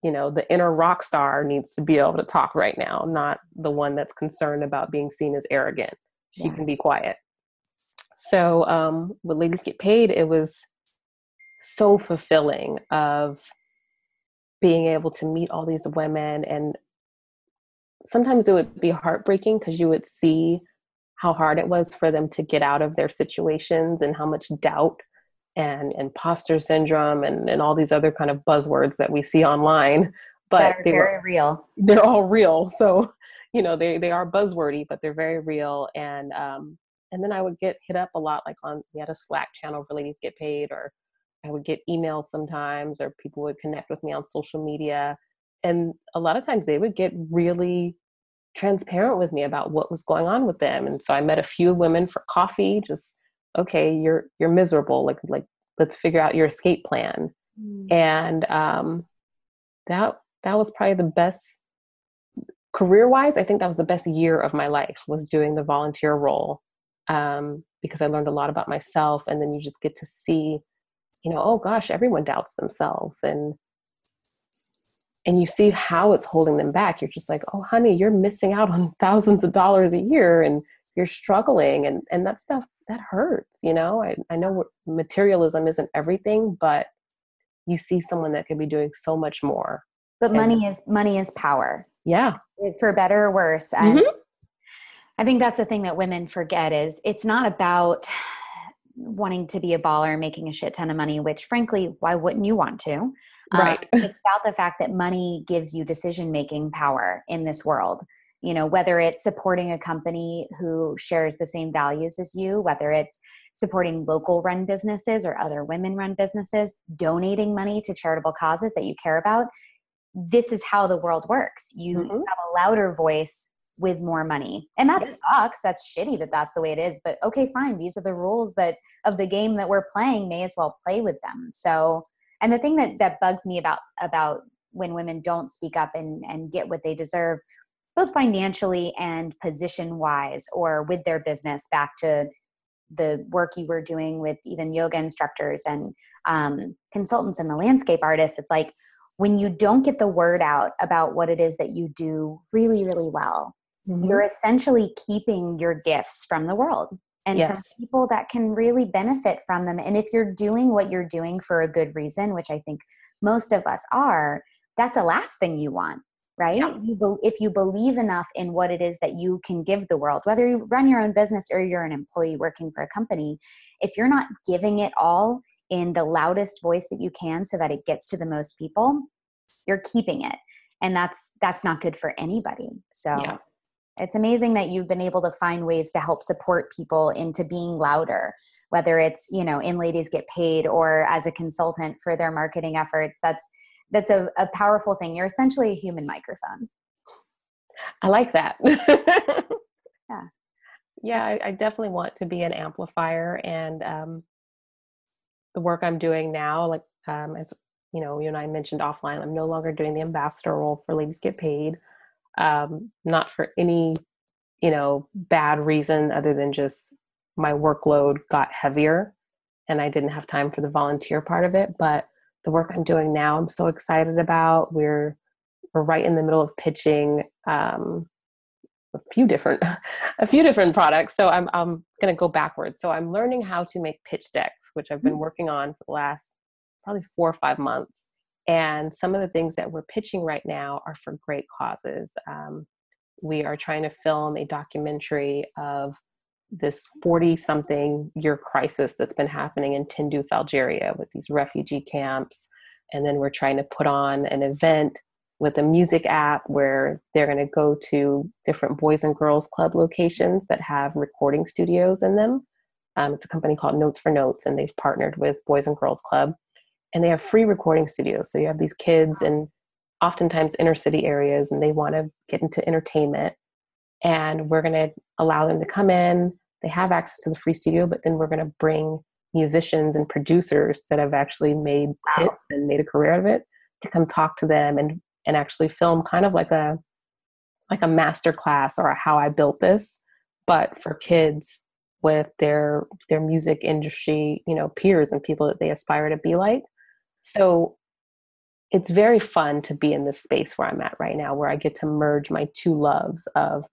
you know the inner rock star needs to be able to talk right now not the one that's concerned about being seen as arrogant she yeah. can be quiet so um when ladies get paid it was so fulfilling of being able to meet all these women and sometimes it would be heartbreaking because you would see how hard it was for them to get out of their situations and how much doubt and imposter syndrome and, and all these other kind of buzzwords that we see online (laughs) but they're very real. they're all real. So you know they, they are buzzwordy but they're very real. And um, and then I would get hit up a lot, like on we had a Slack channel for ladies get paid, or I would get emails sometimes, or people would connect with me on social media, and a lot of times they would get really transparent with me about what was going on with them, and so I met a few women for coffee, just okay, you're you're miserable, like like let's figure out your escape plan, mm. and um, that that was probably the best career wise i think that was the best year of my life was doing the volunteer role um, because i learned a lot about myself and then you just get to see you know oh gosh everyone doubts themselves and and you see how it's holding them back you're just like oh honey you're missing out on (laughs) thousands of dollars a year and you're struggling and and that stuff that hurts you know? I, I know materialism isn't everything but you see someone that could be doing so much more but and, money is money is power. Yeah. For better or worse and mm-hmm. i think that's the thing that women forget is it's not about wanting to be a baller making a shit ton of money which frankly why wouldn't you want to right um, it's about the fact that money gives you decision making power in this world you know whether it's supporting a company who shares the same values as you whether it's supporting local run businesses or other women run businesses donating money to charitable causes that you care about this is how the world works. You mm-hmm. have a louder voice with more money. And that yes. sucks. That's shitty that that's the way it is, but okay, fine. These are the rules that of the game that we're playing, may as well play with them. So, and the thing that that bugs me about about when women don't speak up and and get what they deserve both financially and position wise or with their business back to the work you were doing with even yoga instructors and um, consultants and the landscape artists it's like when you don't get the word out about what it is that you do really, really well, mm-hmm. you're essentially keeping your gifts from the world and yes. from people that can really benefit from them. And if you're doing what you're doing for a good reason, which I think most of us are, that's the last thing you want right yeah. you be, if you believe enough in what it is that you can give the world whether you run your own business or you're an employee working for a company if you're not giving it all in the loudest voice that you can so that it gets to the most people you're keeping it and that's that's not good for anybody so yeah. It's amazing that you've been able to find ways to help support people into being louder whether it's you know in ladies get paid or as a consultant for their marketing efforts. That's that's a, a powerful thing. You're essentially a human microphone. I like that. (laughs) Yeah. Yeah I, I, definitely want to be an amplifier and um, the work I'm doing now, like um, as you know, you and I mentioned offline, I'm no longer doing the ambassador role for Ladies Get Paid. Um, not for any, you know, bad reason other than just my workload got heavier and I didn't have time for the volunteer part of it. But the work I'm doing now, I'm so excited about. We're we're right in the middle of pitching um, a few different (laughs) a few different products so i'm, I'm going to go backwards so i'm learning how to make pitch decks which i've been mm. working on for the last probably four or five months and some of the things that we're pitching right now are for great causes um, we are trying to film a documentary of this 40 something year crisis that's been happening in Tindouf, Algeria with these refugee camps. And then we're trying to put on an event with a music app where they're going to go to different boys and girls club locations that have recording studios in them. Um, it's a company called Notes for Notes, and they've partnered with Boys and Girls Club, and they have free recording studios. So you have these kids in oftentimes inner city areas, and they want to get into entertainment, and we're going to allow them to come in. They have access to the free studio, but then we're going to bring musicians and producers that have actually made hits and made a career out of it to come talk to them and and actually film kind of like a like a master class or a how I built this, but for kids with their their music industry, you know, peers and people that they aspire to be like. So it's very fun to be in this space where I'm at right now, where I get to merge my two loves of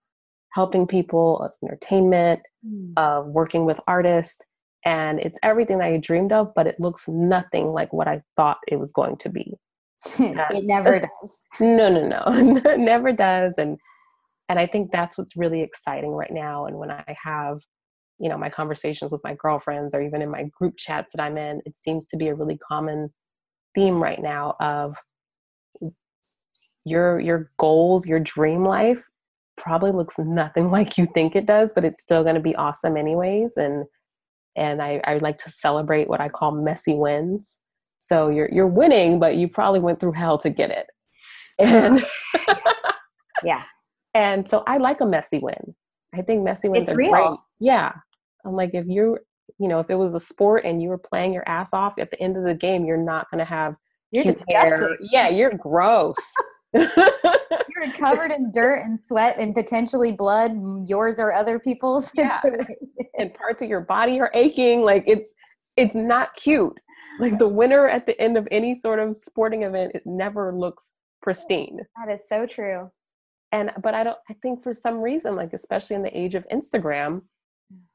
helping people, of entertainment, mm. of working with artists. And it's everything that I dreamed of, but it looks nothing like what I thought it was going to be. (laughs) it never (laughs) does. No, no, no. (laughs) It never does. And and I think that's what's really exciting right now. And when I have, you know, my conversations with my girlfriends or even in my group chats that I'm in, it seems to be a really common theme right now of your your goals, your dream life probably looks nothing (laughs) like you think it does, but it's still going to be awesome anyways. And and I, I like to celebrate what I call messy wins. So you're you're winning, but you probably went through hell to get it. And (laughs) yeah. And so I like a messy win. I think messy wins it's are real. great. Yeah. I'm like if you you know, if it was a sport and you were playing your ass off at the end of the game, you're not gonna have you're disgusting. hair. Yeah, you're gross. (laughs) you're covered in dirt and sweat and potentially blood, yours or other people's. (laughs) Yeah. and parts of your body are aching. Like it's it's not cute. Like the winner at the end of any sort of sporting event, it never looks pristine. That is so true. And but I don't I think for some reason, like especially in the age of Instagram,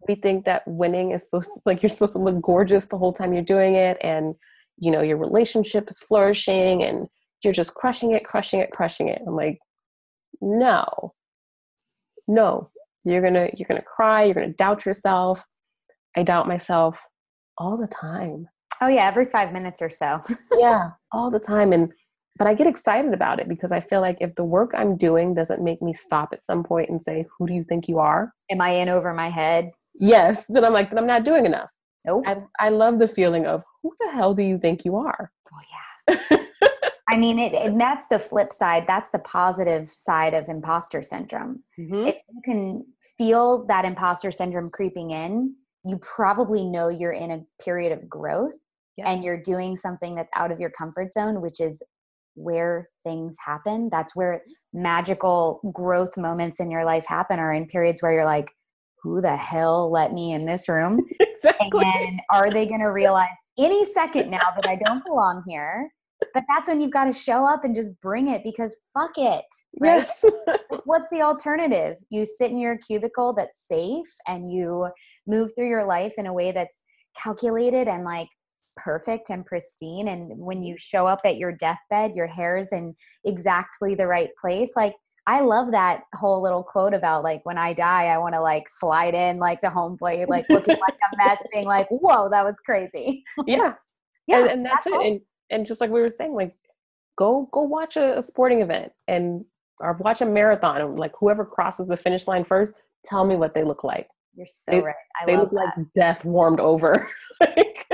we think that winning is supposed to like you're supposed to look gorgeous the whole time you're doing it and you know your relationship is flourishing and you're just crushing it crushing it crushing it. I'm like no. No. You're gonna you're gonna cry you're gonna doubt yourself. I doubt myself all the time. Oh yeah, every five minutes or so. yeah all the time and but i get excited about it because i feel like if the work i'm doing doesn't make me stop at some point and say who do you think you are Am I in over my head? yes then i'm like then i'm not doing enough Nope. I, I love the feeling of who the hell do you think you are? Oh yeah. (laughs) I mean, it, and that's the flip side. That's the positive side of imposter syndrome. Mm-hmm. If you can feel that imposter syndrome creeping in, you probably know you're in a period of growth and you're doing something that's out of your comfort zone, which is where things happen. That's where magical growth moments in your life happen, are in periods where you're like, who the hell let me in this room? (laughs) exactly. And are they going to realize any second now that I don't belong here? But that's when you've got to show up and just bring it because fuck it. Right? Yes. (laughs) What's the alternative? You sit in your cubicle that's safe and you move through your life in a way that's calculated and like perfect and pristine. And when you show up at your deathbed, your hair's in exactly the right place. Like, I love that whole little quote about like when I die, I want to like slide in like to home plate, like looking like a mess, being like, "Whoa, that was crazy." (laughs) yeah. Yeah, and, and that's, it. And, and just like we were saying, like go go watch a, a sporting event and or watch a marathon and like whoever crosses the finish line first, tell me what they look like. You're so They- right. I they love look that. like death warmed over. (laughs) Like,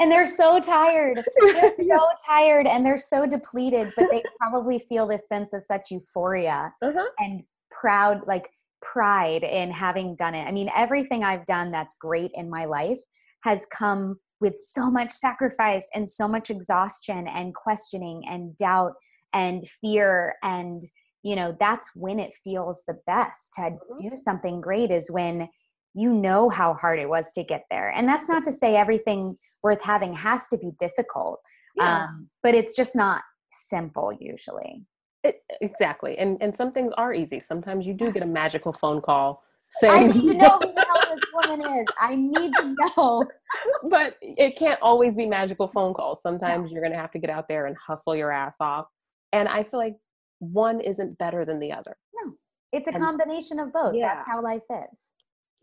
and they're so tired. They're (laughs) so tired and they're so depleted, but they probably feel this sense of such euphoria Uh-huh. and proud, like pride in having done it. I mean, everything I've done that's great in my life has come with so much sacrifice and so much exhaustion and questioning and doubt and fear and you know that's when it feels the best to Mhm. do something great is when you know how hard it was to get there and that's not to say everything worth having has to be difficult Yeah. um, but it's just not simple usually It, exactly. And and some things are easy. Sometimes you do get a (sighs) magical phone call saying, i (laughs) need to know who the hell this woman is i need to know (laughs) but it can't always be magical phone (laughs) calls. Sometimes you're going to have to get out there and hustle your ass off. And I feel like one isn't better than the other. No, it's a And- combination of both Yeah. that's how life is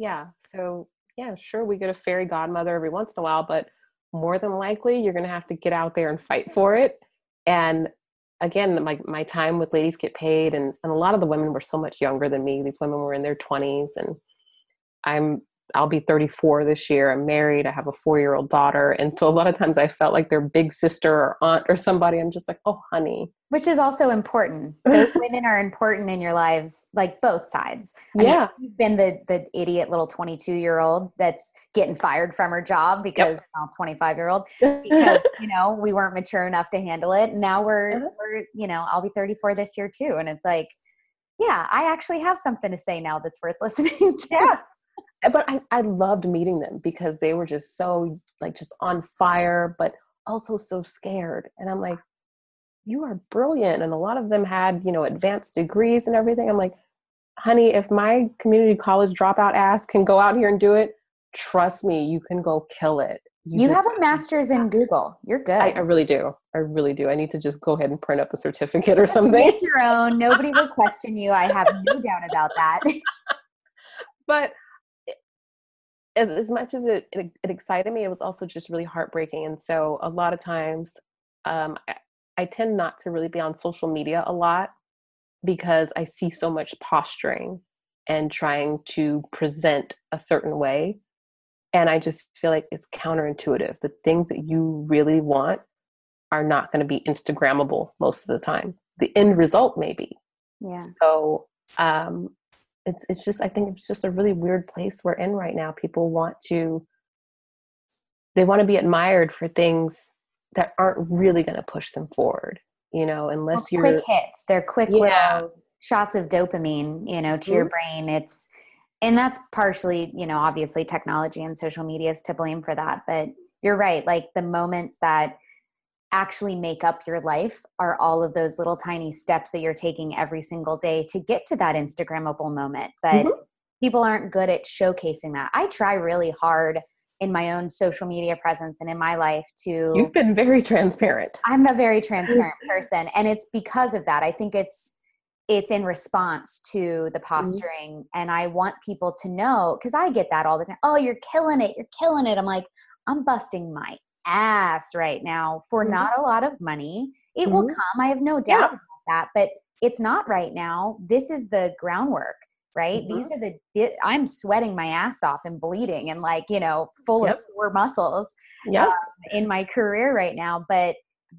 Yeah. So, yeah, sure, we get a fairy godmother every once in a while, but more than likely, you're going to have to get out there and fight for it. And again, my, my time with Ladies Get Paid, and, and a lot of the women were so much younger than me. These women were in their 20s, and I'm I'll be 34 this year. I'm married. I have a four year old daughter. And so a lot of times I felt like their big sister or aunt or somebody. I'm just like, oh, honey. which is also important (laughs) those women are important in your lives like both sides I mean, Yeah. you've been the the idiot little 22 year old that's getting fired from her job because well, 25 year old because (laughs) you know we weren't mature enough to handle it now we're Uh-huh. we're you know i'll be 34 this year too and it's like yeah i actually have something to say now that's worth (laughs) listening to yeah but I, I loved meeting them because they were just so like just on fire but also so scared. And i'm like you are brilliant. And a lot of them had you know advanced degrees and everything. I'm like honey if my community college dropout ass can go out here and do it trust me you can go kill it. You just have a master's in google. You're good. I, I really do. I really do. I need to just go ahead and print up a certificate or something make your own. Nobody will (laughs) question you. I have no doubt about that. (laughs) But as, as much as it, it, it excited me, it was also just really heartbreaking. And so a lot of times, um, I, I tend not to really be on social media a lot. because I see so much posturing and trying to present a certain way. And I just feel like it's counterintuitive. The things that you really want are not going to be Instagrammable most of the time. The end result may be. Yeah. So um, it's it's just I think it's just a really weird place we're in right now. People want to they want to be admired for things that aren't really going to push them forward. You know, unless well, you're quick hits. They're quick yeah. little shots of dopamine, you know, to mm-hmm. your brain. It's and that's partially, you know, obviously technology and social media is to blame for that. But you're right. Like the moments that actually make up your life are all of those little tiny steps that you're taking every single day to get to that Instagrammable moment. But mm-hmm. people aren't good at showcasing that. I try really hard in my own social media presence and in my life to You've been very transparent. I'm a very transparent person and it's because of that. I think it's it's in response to the mm-hmm. posturing mm-hmm. and I want people to know cuz I get that all the time. Oh, you're killing it. You're killing it. I'm like I'm busting my ass right now for mm-hmm. not a lot of money. It mm-hmm. will come. I have no doubt yeah. about that, but it's not right now. This is the groundwork, right? Mm-hmm. These are the I'm sweating my ass off and bleeding and like, you know, full yep. of sore muscles yep. Um, in my career right now, but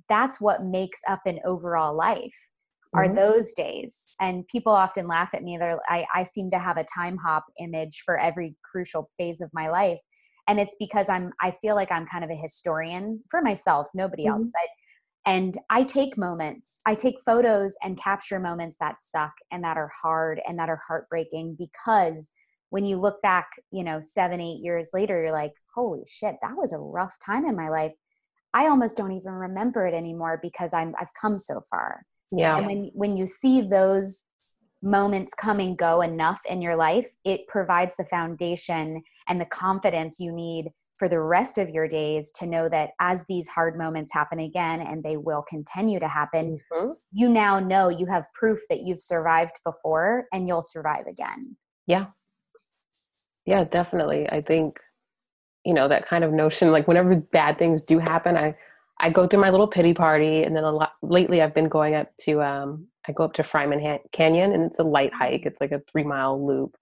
that's what makes up an overall life are mm-hmm. those days and people often laugh at me they're I, I seem to have a Timehop image for every crucial phase of my life and it's because i'm i feel like i'm kind of a historian for myself nobody mm-hmm. else but and i take moments i take photos and capture moments that suck and that are hard and that are heartbreaking because when you look back you know seven eight years later you're like holy shit that was a rough time in my life. I almost don't even remember it anymore because i'm i've come so far. Yeah. And when when you see those moments come and go enough in your life, it provides the foundation and the confidence you need for the rest of your days to know that as these hard moments happen again and they will continue to happen, mm-hmm. you now know you have proof that you've survived before and you'll survive again. Yeah. Yeah, definitely. I think you know that kind of notion like whenever bad things do happen, I I go through my little pity party and then a lot lately I've been going up to um I go up to Fryman Canyon and it's a light mm-hmm. hike. It's like a three mile loop.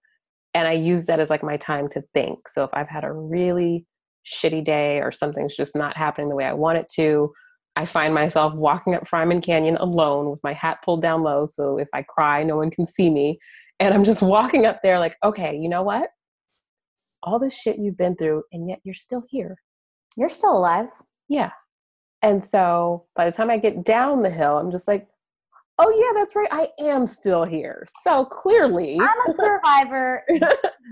And I use that as like my time to think. So if I've had a really shitty day or something's just not happening the way I want it to, I find myself walking up Fryman Canyon alone with my hat pulled down low. So if I cry, no one can see me. And I'm just (laughs) walking up there like, okay, you know what? All this shit you've been through, and yet you're still here. You're still alive. Yeah. And so by the time I get down the hill, I'm just like, oh yeah that's right i am still here. So clearly i'm a (laughs) survivor. (laughs)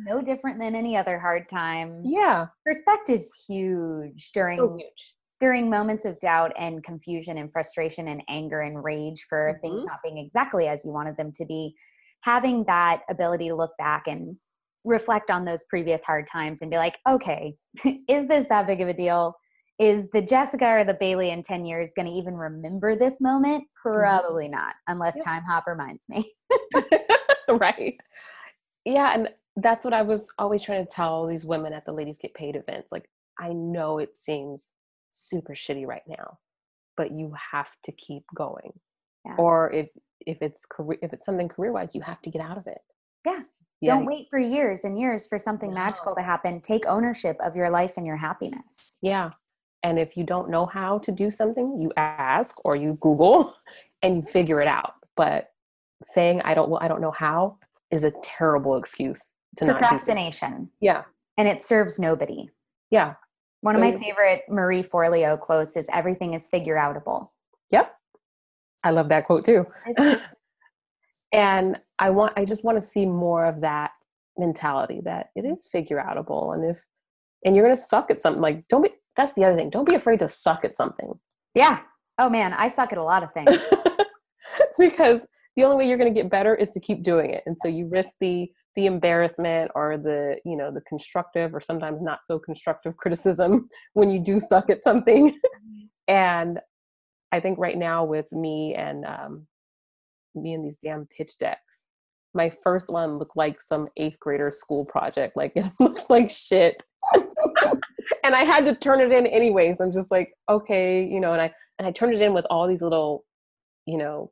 No different than any other hard time. Yeah. Perspective's huge during so huge. during moments of doubt and confusion and frustration and anger and rage for mm-hmm. things not being exactly as you wanted them to be. Having that ability to look back and reflect on those previous hard times and be like okay (laughs) is this that big of a deal is the Jessica or the Bailey in 10 years going to even remember this moment? Probably not, unless yep. Timehop reminds me. (laughs) right. Yeah. And that's what I was always trying to tell these women at the Ladies Get Paid events. Like, I know it seems super shitty right now, but you have to keep going. Yeah. Or if if it's career if it's something career wise, you have to get out of it. Yeah. Yeah. Don't wait for years and years for something no. magical to happen. Take ownership of your life and your happiness. Yeah. And if you don't know how to do something, you ask or you Google (laughs) and you figure it out. But saying I don't well, I don't know how is a terrible excuse to procrastination. Yeah. And it serves nobody. Yeah. One so, of my favorite Marie Forleo quotes is everything is figure outable. Yep. I love that quote too. (laughs) and I want I just want to see more of that mentality that it is figure outable and if and you're gonna suck at something like don't be that's the other thing. Don't be afraid to suck at something. Yeah. Oh man, I suck at a lot of things. (laughs) because the only way you're going to get better is to keep doing it. And so you risk the the embarrassment or the, you know, the constructive or sometimes not so constructive criticism (laughs) when you do suck at something. and I think right now with me and um, me and these damn pitch decks, my first one looked like some eighth grader school project. Like (laughs) it looked like shit. And I had to turn it in anyways. I'm just like, okay, you know, and I and I turned it in with all these little, you know,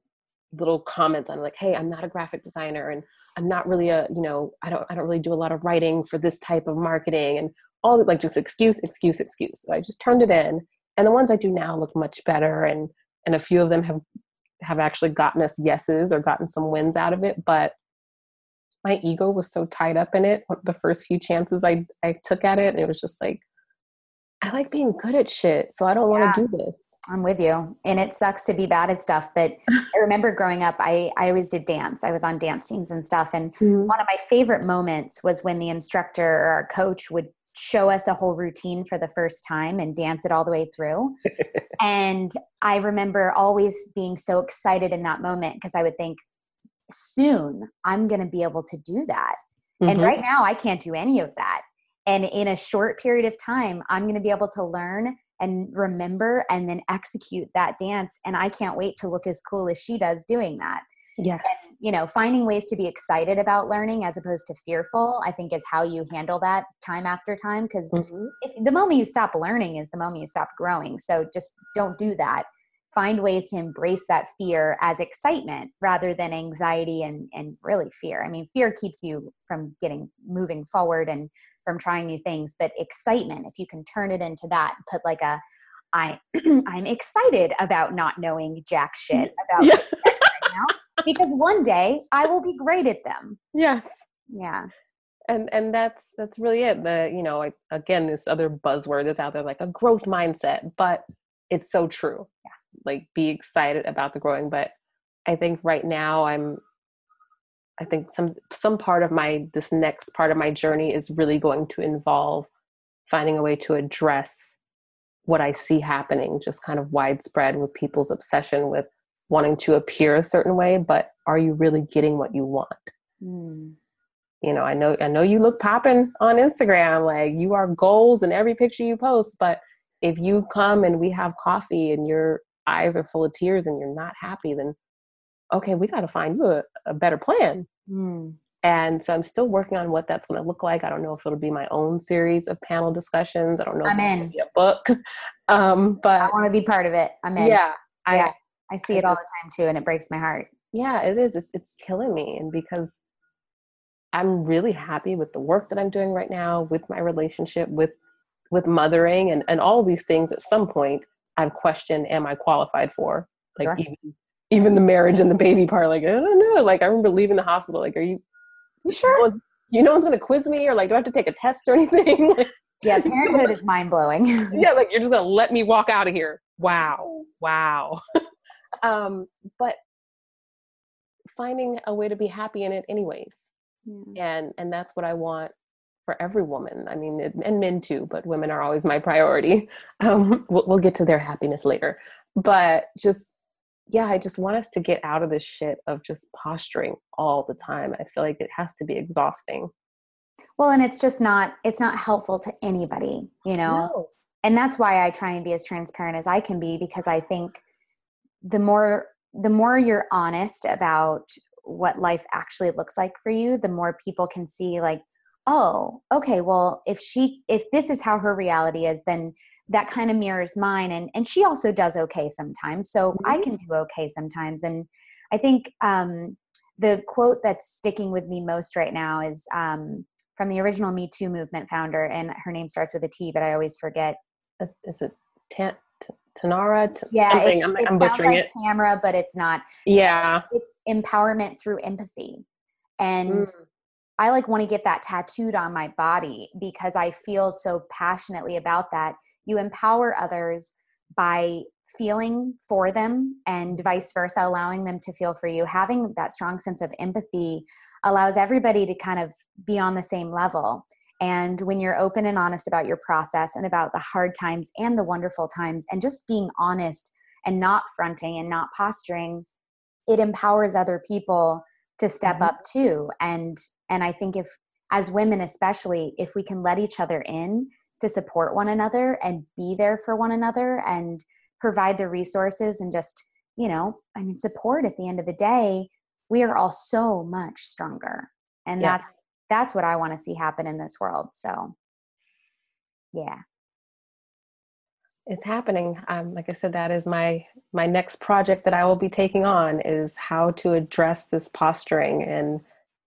little comments on like hey i'm not a graphic designer and i'm not really a you know i don't i don't really do a lot of writing for this type of marketing and all like just excuse excuse excuse so i just turned it in and the ones i do now look much better and and a few of them have have actually gotten us yeses or gotten some wins out of it but my ego was so tied up in it the first few chances i i took at it and it was just like I like being good at shit, so I don't want to do this. I'm with you. And it sucks to be bad at stuff, but (laughs) I remember growing up, I, I always did dance. I was on dance teams and stuff. And mm-hmm. one of my favorite moments was when the instructor or our coach would show us a whole routine for the first time and dance it all the way through. (laughs) and I remember always being so excited in that moment because I would think, soon I'm going to be able to do that. Mm-hmm. And right now, I can't do any of that. And in a short period of time, I'm going to be able to learn and remember and then execute that dance. And I can't wait to look as cool as she does doing that. Yes. And, you know, finding ways to be excited about learning as opposed to fearful, I think is how you handle that time after time. Because mm-hmm. the moment you stop learning is the moment you stop growing. So just don't do that. Find ways to embrace that fear as excitement rather than anxiety and, and really fear. I mean, fear keeps you from getting moving forward and from trying new things but excitement if you can turn it into that put like a i (clears throat) i'm excited about not knowing jack shit (laughs) about yeah. right now because one day i will be great at them. Yes. Yeah. And and that's that's really it. The you know like again this other buzzword that's out there like a growth mindset but it's so true. Yeah like be excited about the growing but i think right now i'm I think some some part of my this next part of my journey is really going to involve finding a way to address what I see happening just kind of widespread with people's obsession with wanting to appear a certain way, but are you really getting what you want? Mm. You know, I know I know you look popping on Instagram, like you are goals in every picture you post, but if you come and we have coffee and your eyes are full of tears and you're not happy, then okay, we got to find you a, a better plan. Mm. And so I'm still working on what that's going to look like. I don't know if it'll be my own series of panel discussions. I don't know. I'm in. a book. (laughs) Um, but I want to be part of it. I'm in. Yeah. I, I see I it all the time too, and it breaks my heart. Yeah, it is. It's, it's killing me. And because I'm really happy with the work that I'm doing right now, with my relationship, with with mothering and, and all these things at some point I've questioned, am I qualified for? Like sure. even even the marriage and the baby part, like, I don't know. Like, I remember leaving the hospital, like, are you, you sure? You know one's to quiz me or like, do I have to take a test or anything? (laughs) yeah, parenthood is mind blowing. (laughs) yeah, like, you're just to let me walk out of here. Wow. Wow. (laughs) um, but finding a way to be happy in it anyways. And, and that's what I want for every woman. I mean, and men too, but women are always my priority. (laughs) Um, we'll, we'll get to their happiness later. But just yeah, I just want us to get out of this shit of just posturing all the time. I feel like it has to be exhausting. Well, and it's just not it's not helpful to anybody, you know. No. And that's why I try and be as transparent as I can be because I think the more the more you're honest about what life actually looks like for you, the more people can see like, oh, okay, well, if she if this is how her reality is, then that kind of mirrors mine and and she also does okay sometimes so mm-hmm. i can do okay sometimes and i think um, the quote that's sticking with me most right now is um, from the original me too movement founder and her name starts with a t but i always forget is it Tan- Tanara? T- yeah, something. It, I'm, it I'm butchering like it. Tamara, but it's not. Yeah, it's empowerment through empathy, and mm. I like want to get that tattooed on my body because I feel so passionately about that. You empower others by feeling for them and vice versa, allowing them to feel for you. Having that strong sense of empathy allows everybody to kind of be on the same level. And when you're open and honest about your process and about the hard times and the wonderful times, and just being honest and not fronting and not posturing, it empowers other people to step mm-hmm. up too and and i think if as women especially if we can let each other in to support one another and be there for one another and provide the resources and just you know i mean support at the end of the day we are all so much stronger and yes. that's that's what i want to see happen in this world so yeah it's happening. Um, like I said, that is my my next project that I will be taking on is how to address this posturing and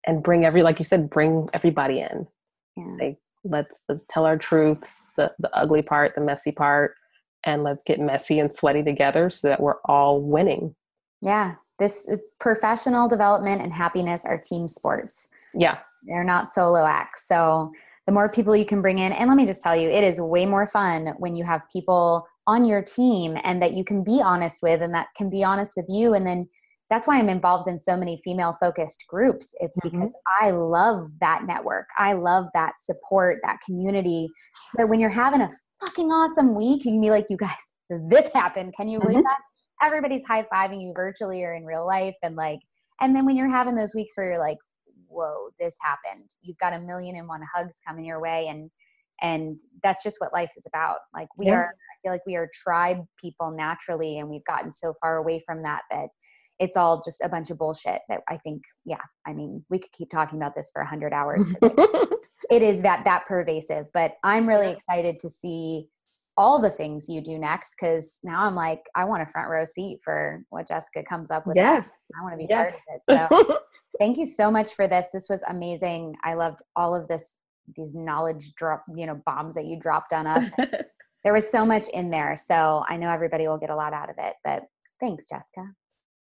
and bring every like you said, bring everybody in. Yeah. Like let's let's tell our truths, the the ugly part, the messy part, and let's get messy and sweaty together so that we're all winning. Yeah. This uh, professional development and happiness are team sports. Yeah. They're not solo acts. So the more people you can bring in. And let me just tell you it is way more fun when you have people on your team and that you can be honest with and that can be honest with you. And then that's why i'm involved in so many female focused groups. It's mm-hmm. because i love that network. I love that support that community. So when you're having a fucking awesome week you can be like you guys this happened. Can you believe mm-hmm. that? Everybody's high-fiving you virtually or in real life and like and then when you're having those weeks where you're like whoa this happened. You've got a million and one hugs coming your way and and that's just what life is about. Like we yeah. are i feel like we are tribe people naturally and we've gotten so far away from that that it's all just a bunch of bullshit that i think yeah i mean we could keep talking about this for 100 hours (laughs) it is that that pervasive. But i'm really excited to see all the things you do next because now i'm like i want a front row seat for what jessica comes up with yes. I want to be yes. part of it so (laughs) thank you so much for this. This was amazing. I loved all of this, these knowledge drop, you know, bombs that you dropped on us. (laughs) there was so much in there. So I know everybody will get a lot out of it. But thanks, Jessica.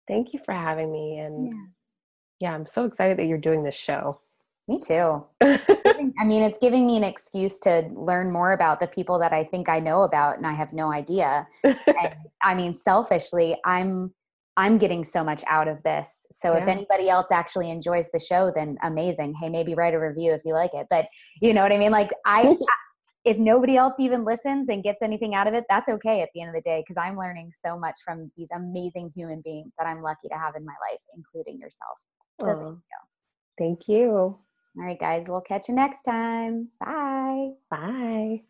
Thank you for having me. And yeah, yeah I'm so excited that you're doing this show. Me too. (laughs) I mean, it's giving me an excuse to learn more about the people that I think I know about and I have no idea. (laughs) and I mean, selfishly, I'm I'm getting so much out of this. So yeah. if anybody else actually enjoys the show, then amazing. Hey, maybe write a review if you like it. But you know what I mean? Like (laughs) I, if nobody else even listens and gets anything out of it, that's okay at the end of the day because I'm learning so much from these amazing human beings that I'm lucky to have in my life, including yourself. So thank you. Thank you. All right, guys. We'll catch you next time. Bye. Bye.